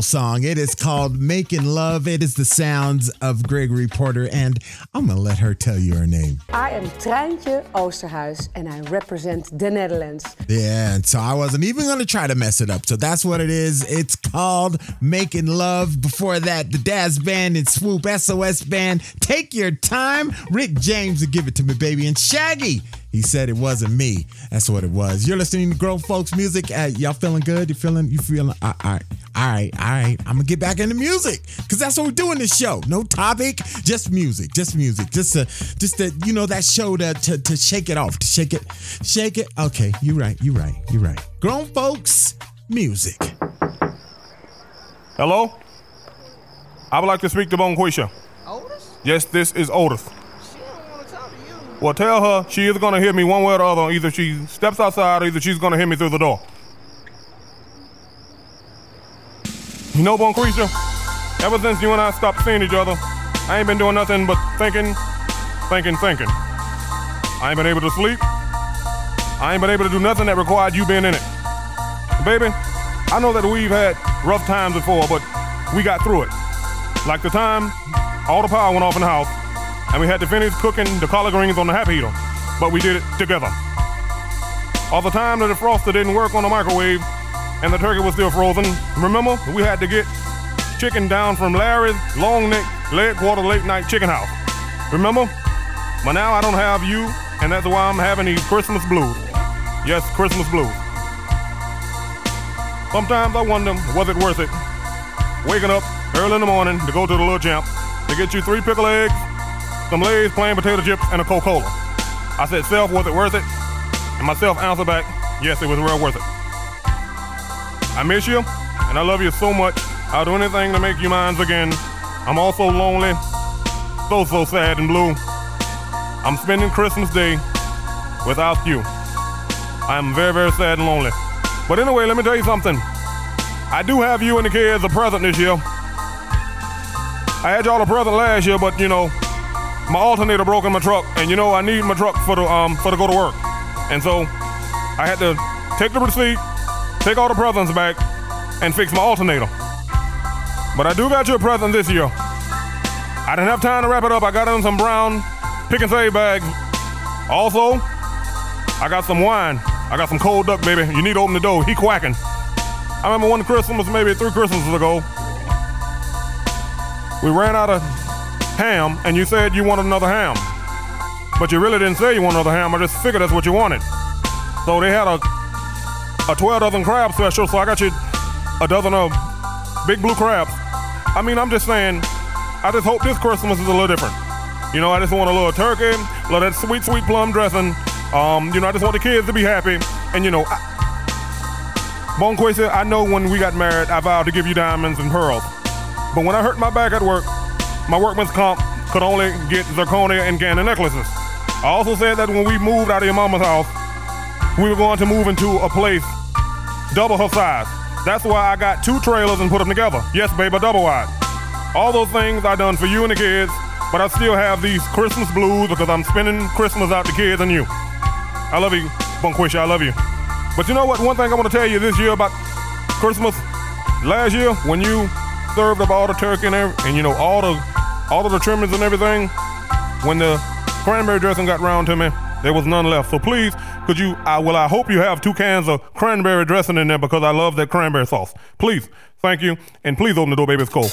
Song. It is called Making Love. It is the sounds of Gregory Porter, and I'm going to let her tell you her name. I am Trijntje Oosterhuis and I represent the Netherlands. Yeah, and so I wasn't even going to try to mess it up. So that's what it is. It's called Making Love. Before that, the Dazz Band and Swoop SOS Band. Take your time. Rick James to give it to me, baby. And Shaggy. He said it wasn't me. That's what it was. You're listening to Grown Folks Music. Uh, y'all feeling good? You feeling? You feeling? All right, all right, all right. I'm gonna get back into music because that's what we're doing this show. No topic, just music, just music, just to, just to, you know, that show to, to, to shake it off, to shake it, shake it. Okay, you're right, you're right, you're right. Grown Folks Music. Hello? I would like to speak to Bonquisha. Otis? Yes, this is Otis. She don't want to talk to you. Well, tell her she is going to hear me one way or the other. Either she steps outside or either she's going to hear me through the door. You know, Bonquisha, ever since you and I stopped seeing each other, I ain't been doing nothing but thinking, thinking, thinking. I ain't been able to sleep. I ain't been able to do nothing that required you being in it. Baby, I know that we've had rough times before, but we got through it. Like the time all the power went off in the house, and we had to finish cooking the collard greens on the happy heater, but we did it together. All the time that the froster didn't work on the microwave, and the turkey was still frozen. Remember, we had to get chicken down from Larry's long neck leg quarter late night chicken house. Remember? But now I don't have you, and that's why I'm having these Christmas blues. Yes, Christmas blues. Sometimes I wonder, was it worth it? Waking up early in the morning to go to the little champ to get you three pickle eggs, some Lay's plain potato chips, and a Coca-Cola. I said, self, was it worth it? And myself answered back, yes, it was real worth it. I miss you, and I love you so much. I'll do anything to make you mine again. I'm also lonely, so, so sad and blue. I'm spending Christmas Day without you. I am very, very sad and lonely. But anyway, let me tell you something. I do have you and the kids a present this year. I had y'all a present last year, but you know, my alternator broke in my truck, and you know I need my truck for the um for to go to work. And so I had to take the receipt, take all the presents back, and fix my alternator. But I do got you a present this year. I didn't have time to wrap it up. I got in some brown pick and save bags. Also, I got some wine. I got some cold duck, baby. You need to open the door. He quacking. I remember one Christmas, maybe three Christmases ago. We ran out of ham, and you said you wanted another ham. But you really didn't say you wanted another ham. I just figured that's what you wanted. So they had a a 12 dozen crab special, so I got you a dozen of big blue crabs. I mean, I'm just saying, I just hope this Christmas is a little different. You know, I just want a little turkey, a little that sweet, sweet plum dressing. Um, you know, I just want the kids to be happy. And you know, I, Bonquisha, I know when we got married, I vowed to give you diamonds and pearls. But when I hurt my back at work, my workman's comp could only get zirconia and Gannon necklaces. I also said that when we moved out of your mama's house, we were going to move into a place double her size. That's why I got two trailers and put them together. Yes, baby, double wide. All those things I done for you and the kids, but I still have these Christmas blues because I'm spending Christmas out the kids and you. I love you, Bonquisha, I love you. But you know what? One thing I want to tell you this year about Christmas, last year when you served up all the turkey and, every, and you know all the all of the trimmings and everything, when the cranberry dressing got round to me, there was none left. So please, could you? I well, I hope you have two cans of cranberry dressing in there because I love that cranberry sauce. Please, thank you, and please open the door, baby. It's cold.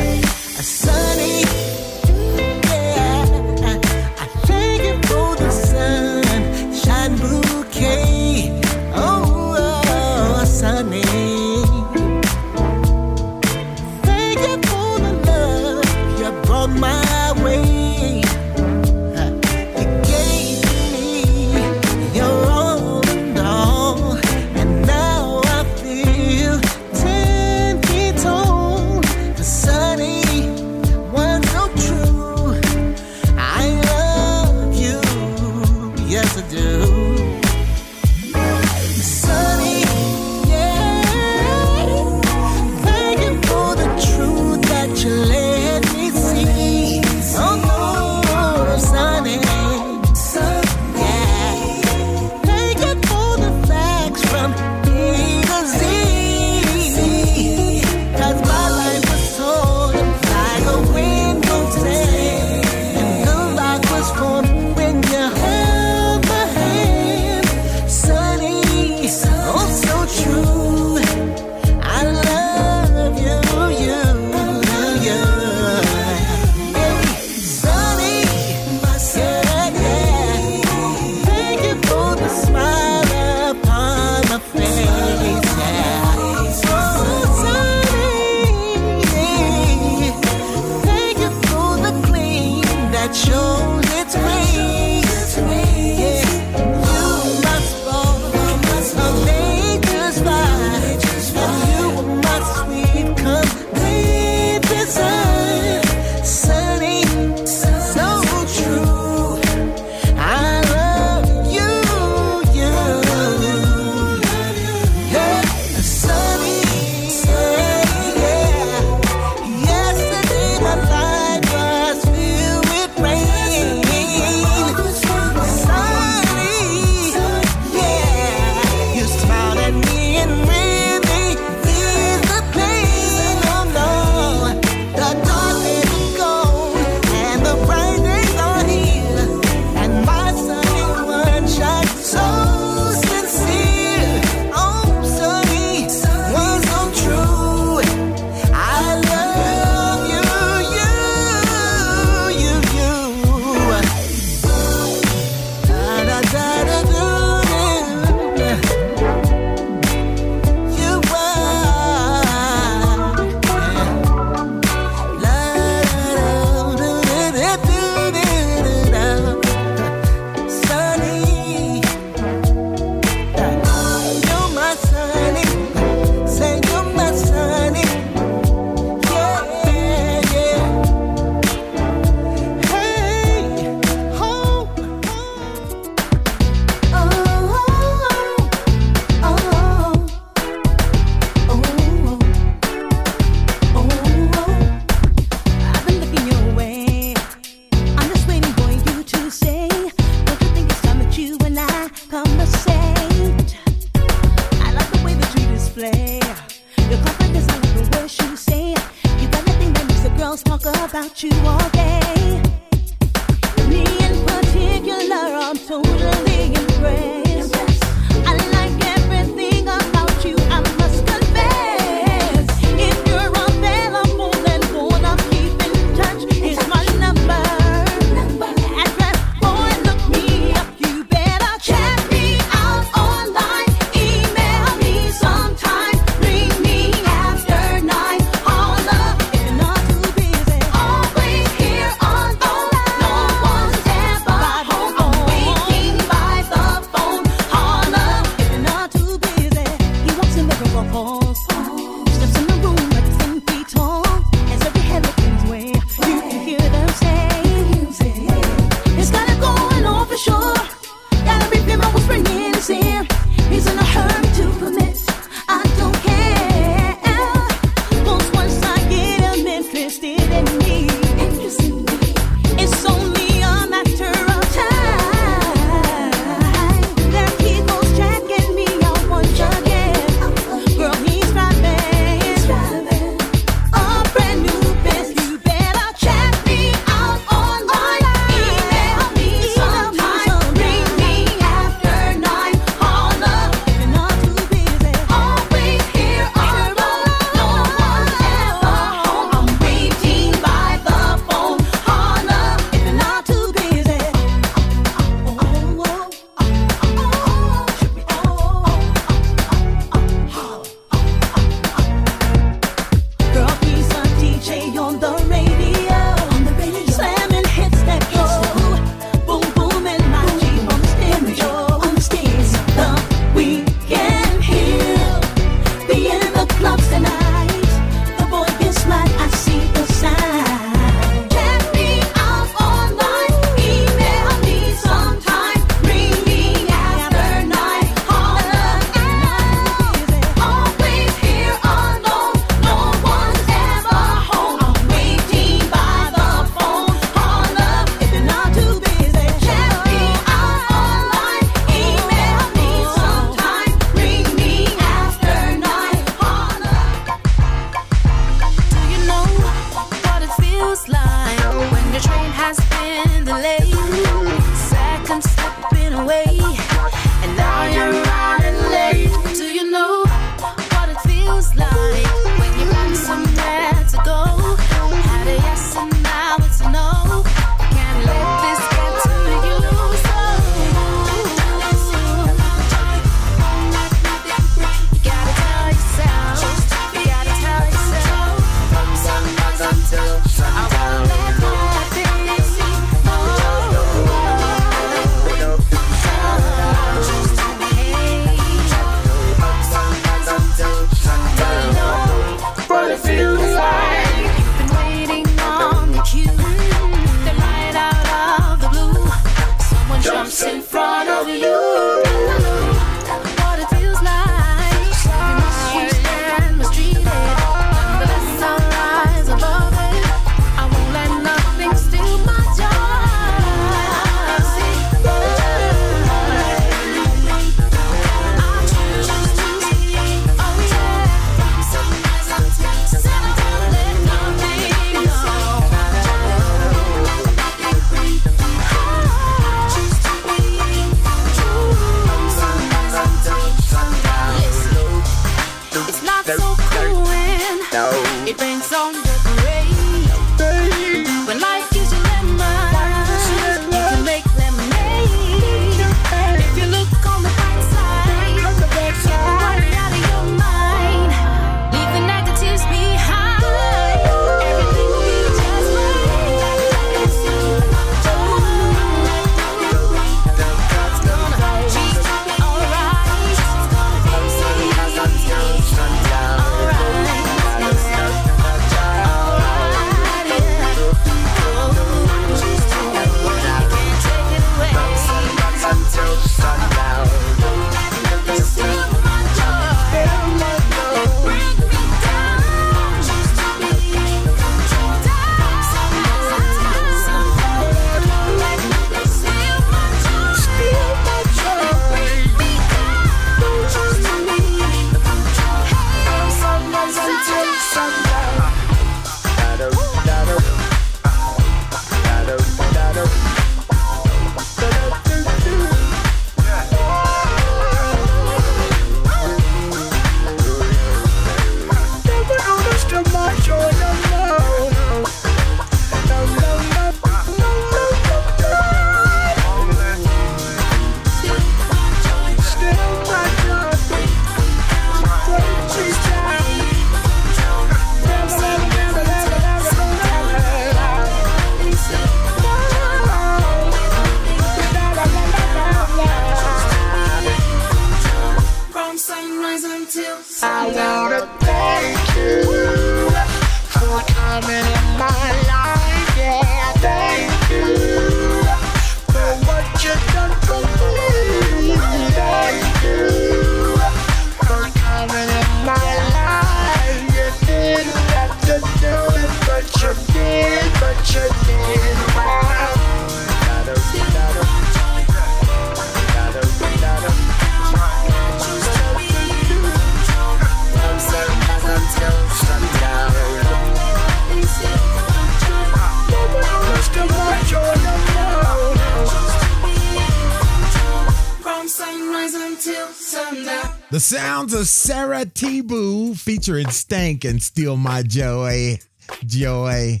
Featuring Stank and Steal My Joy. Joy.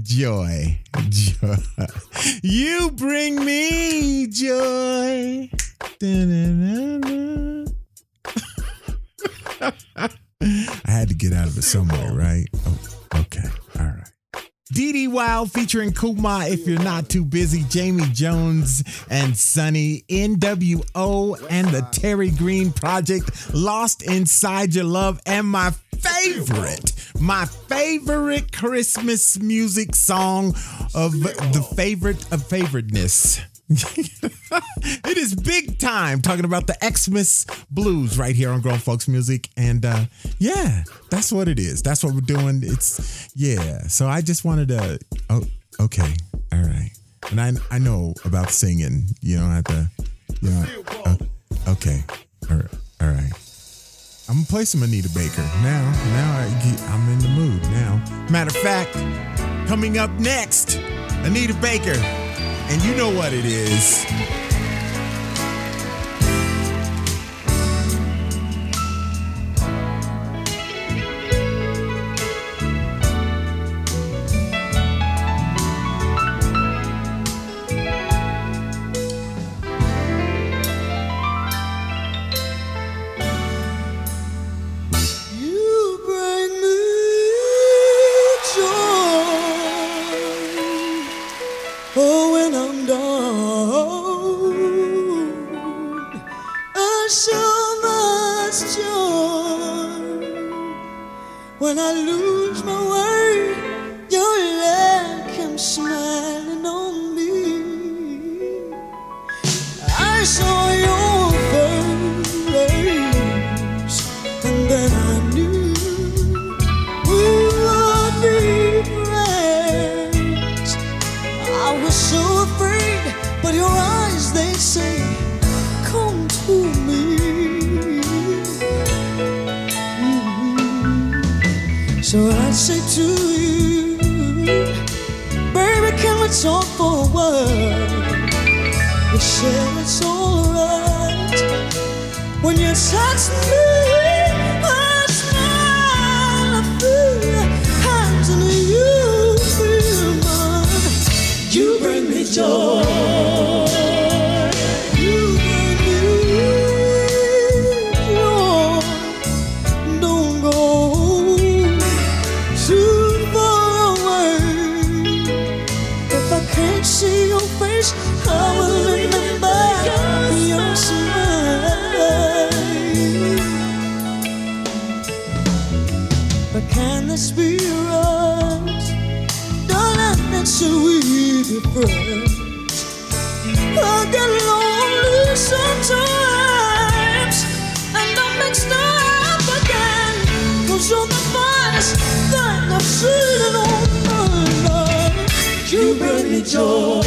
Joy. Joy. You bring me joy. I had to get out of it somewhere, right? Oh, okay. All right. Dee Wild featuring Kuma if you're not too busy, Jamie Jones and Sonny, NWO and the Terry Green Project, Lost Inside Your Love, and my favorite, my favorite Christmas music song of the favorite of favoriteness. it is big time talking about the Xmas blues right here on Grown Folks Music. And uh, yeah, that's what it is. That's what we're doing. It's, yeah. So I just wanted to, oh, okay. All right. And I, I know about singing. You don't have to, you know, uh, okay. All right. All right. I'm gonna play some Anita Baker now. Now I I'm in the mood now. Matter of fact, coming up next, Anita Baker, and you know what it is. When I lose my way, your love comes smiling bring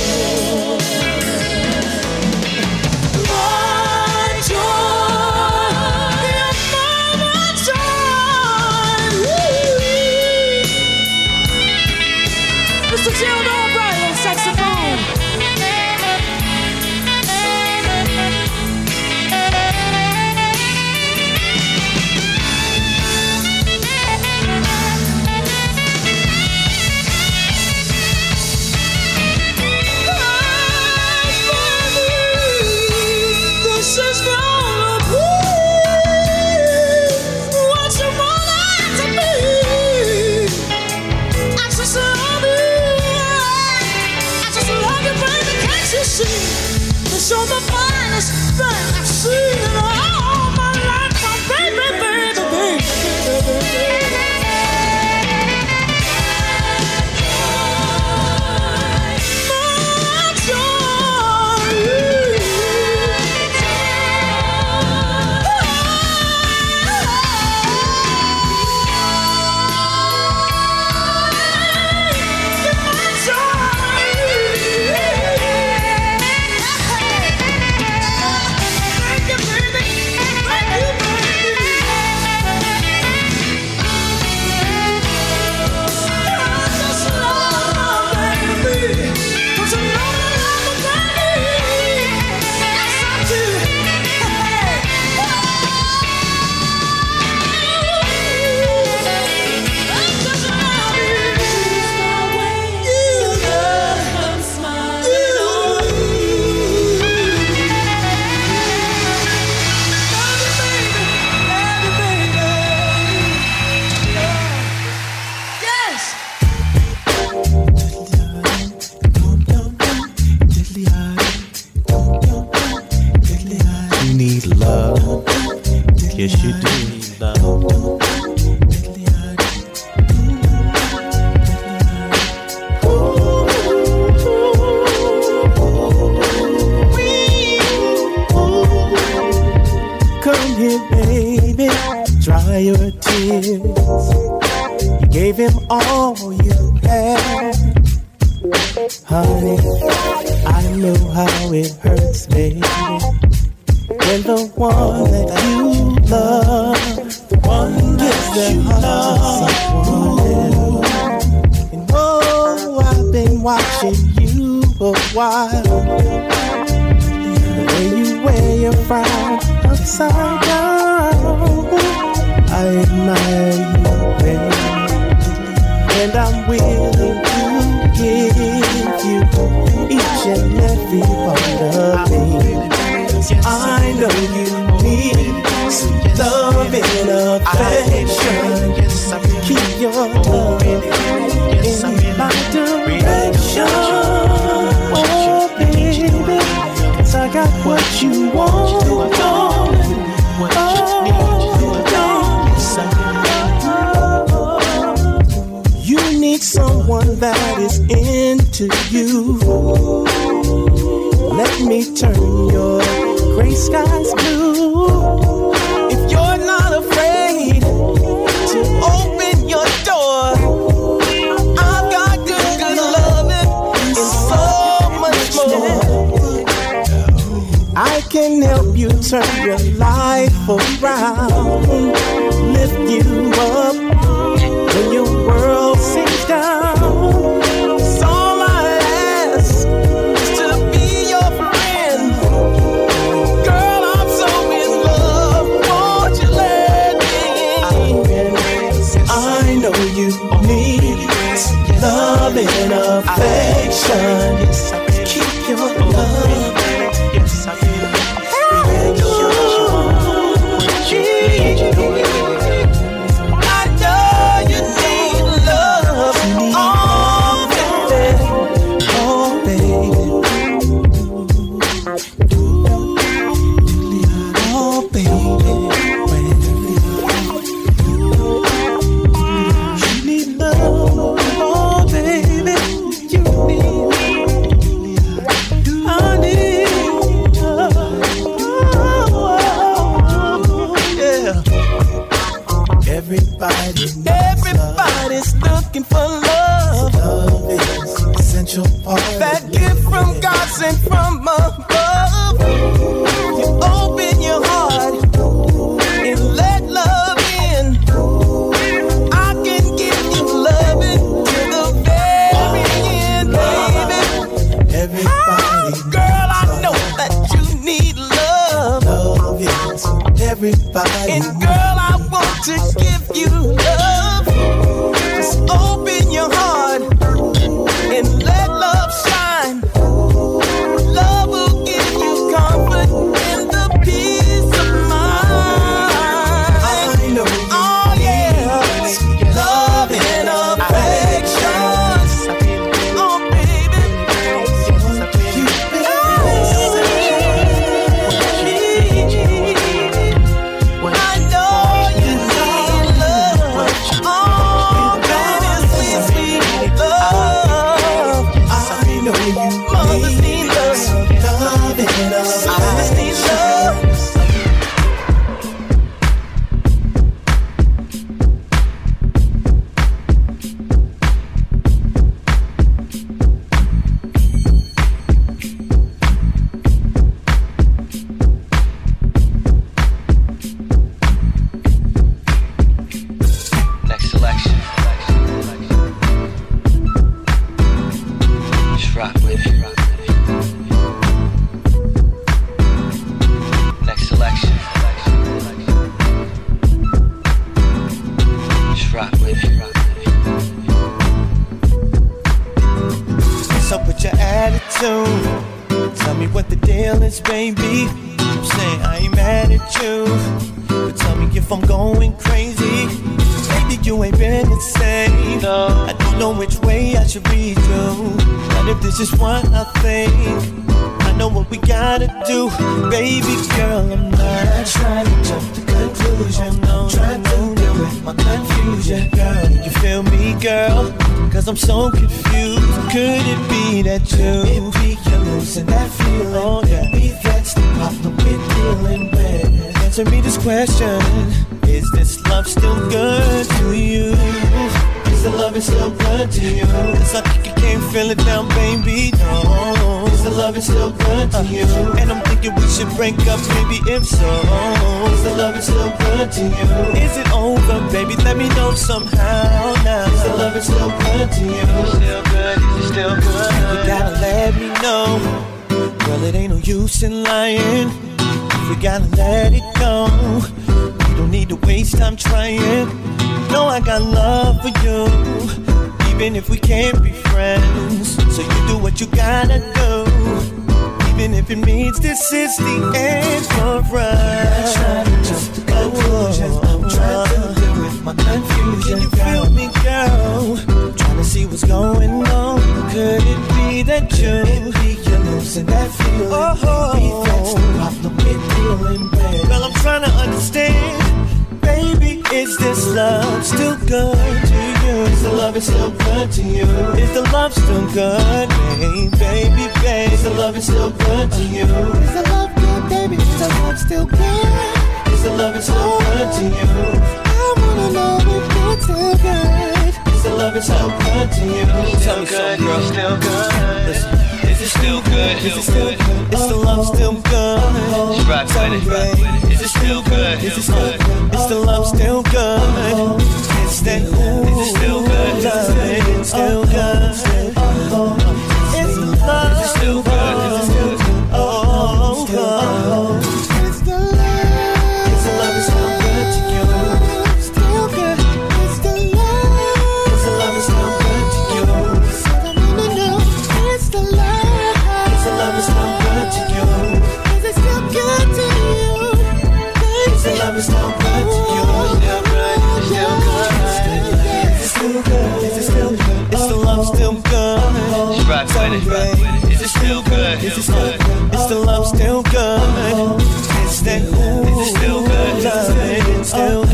still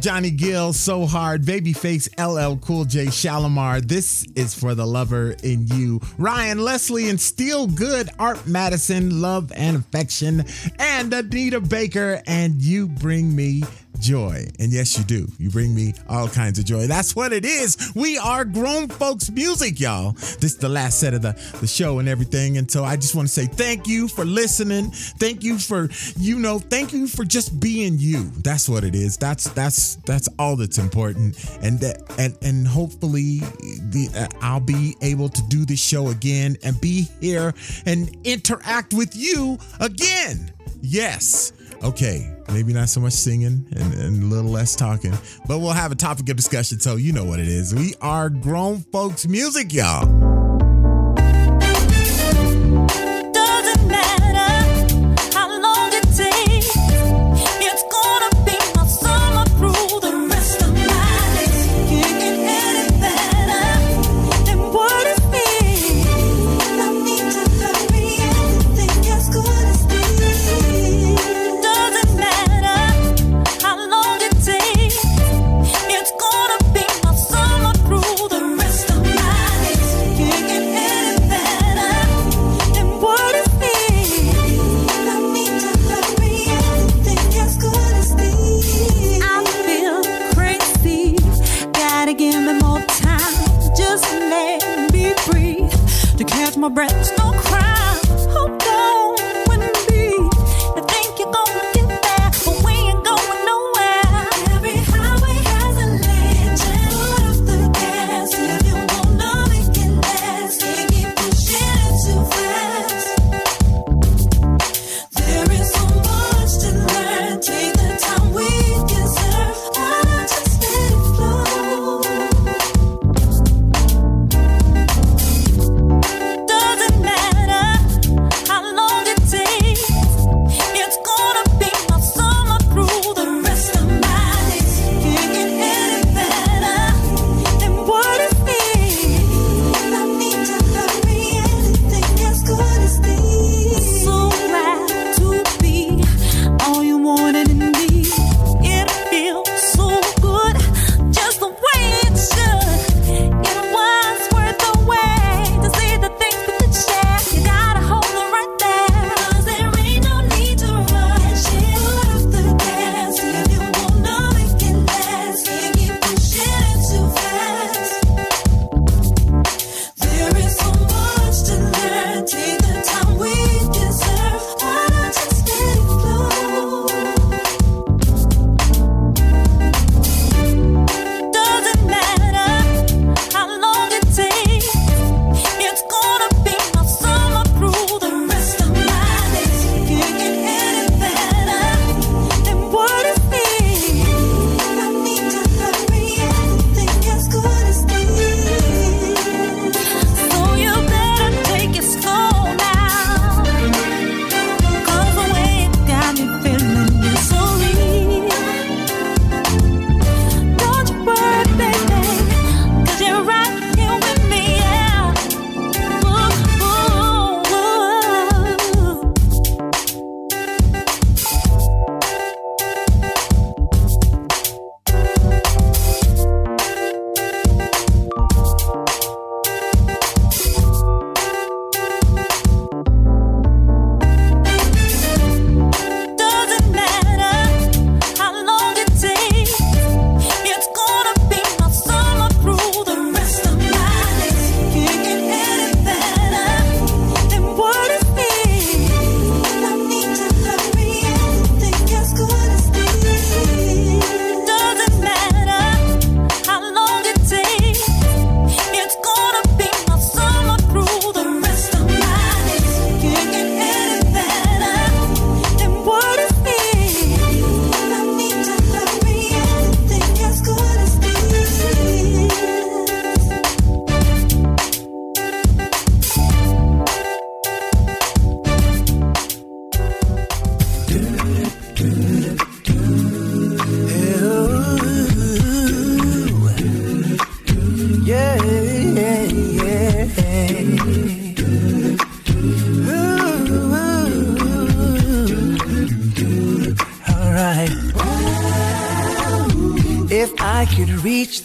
Johnny Gill, So Hard, Babyface, LL Cool J, Shalamar. This is for the lover in you. Ryan Leslie and Steel Good, Art Madison, Love and Affection, and Anita Baker. And you bring me joy. And yes, you do. You bring me all kinds of joy. That's what it is. We are grown folks music, y'all. This is the last set of the, the show and everything. And so I just want to say thank you for listening. Thank you for, you know, thank you for just being you. That's what it is. That's that's that's all that's important. And that and and hopefully the uh, I'll be able to do this show again and be here and interact with you again. Yes. Okay, maybe not so much singing and, and a little less talking, but we'll have a topic of discussion. So you know what it is. We are grown folks music, y'all.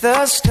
The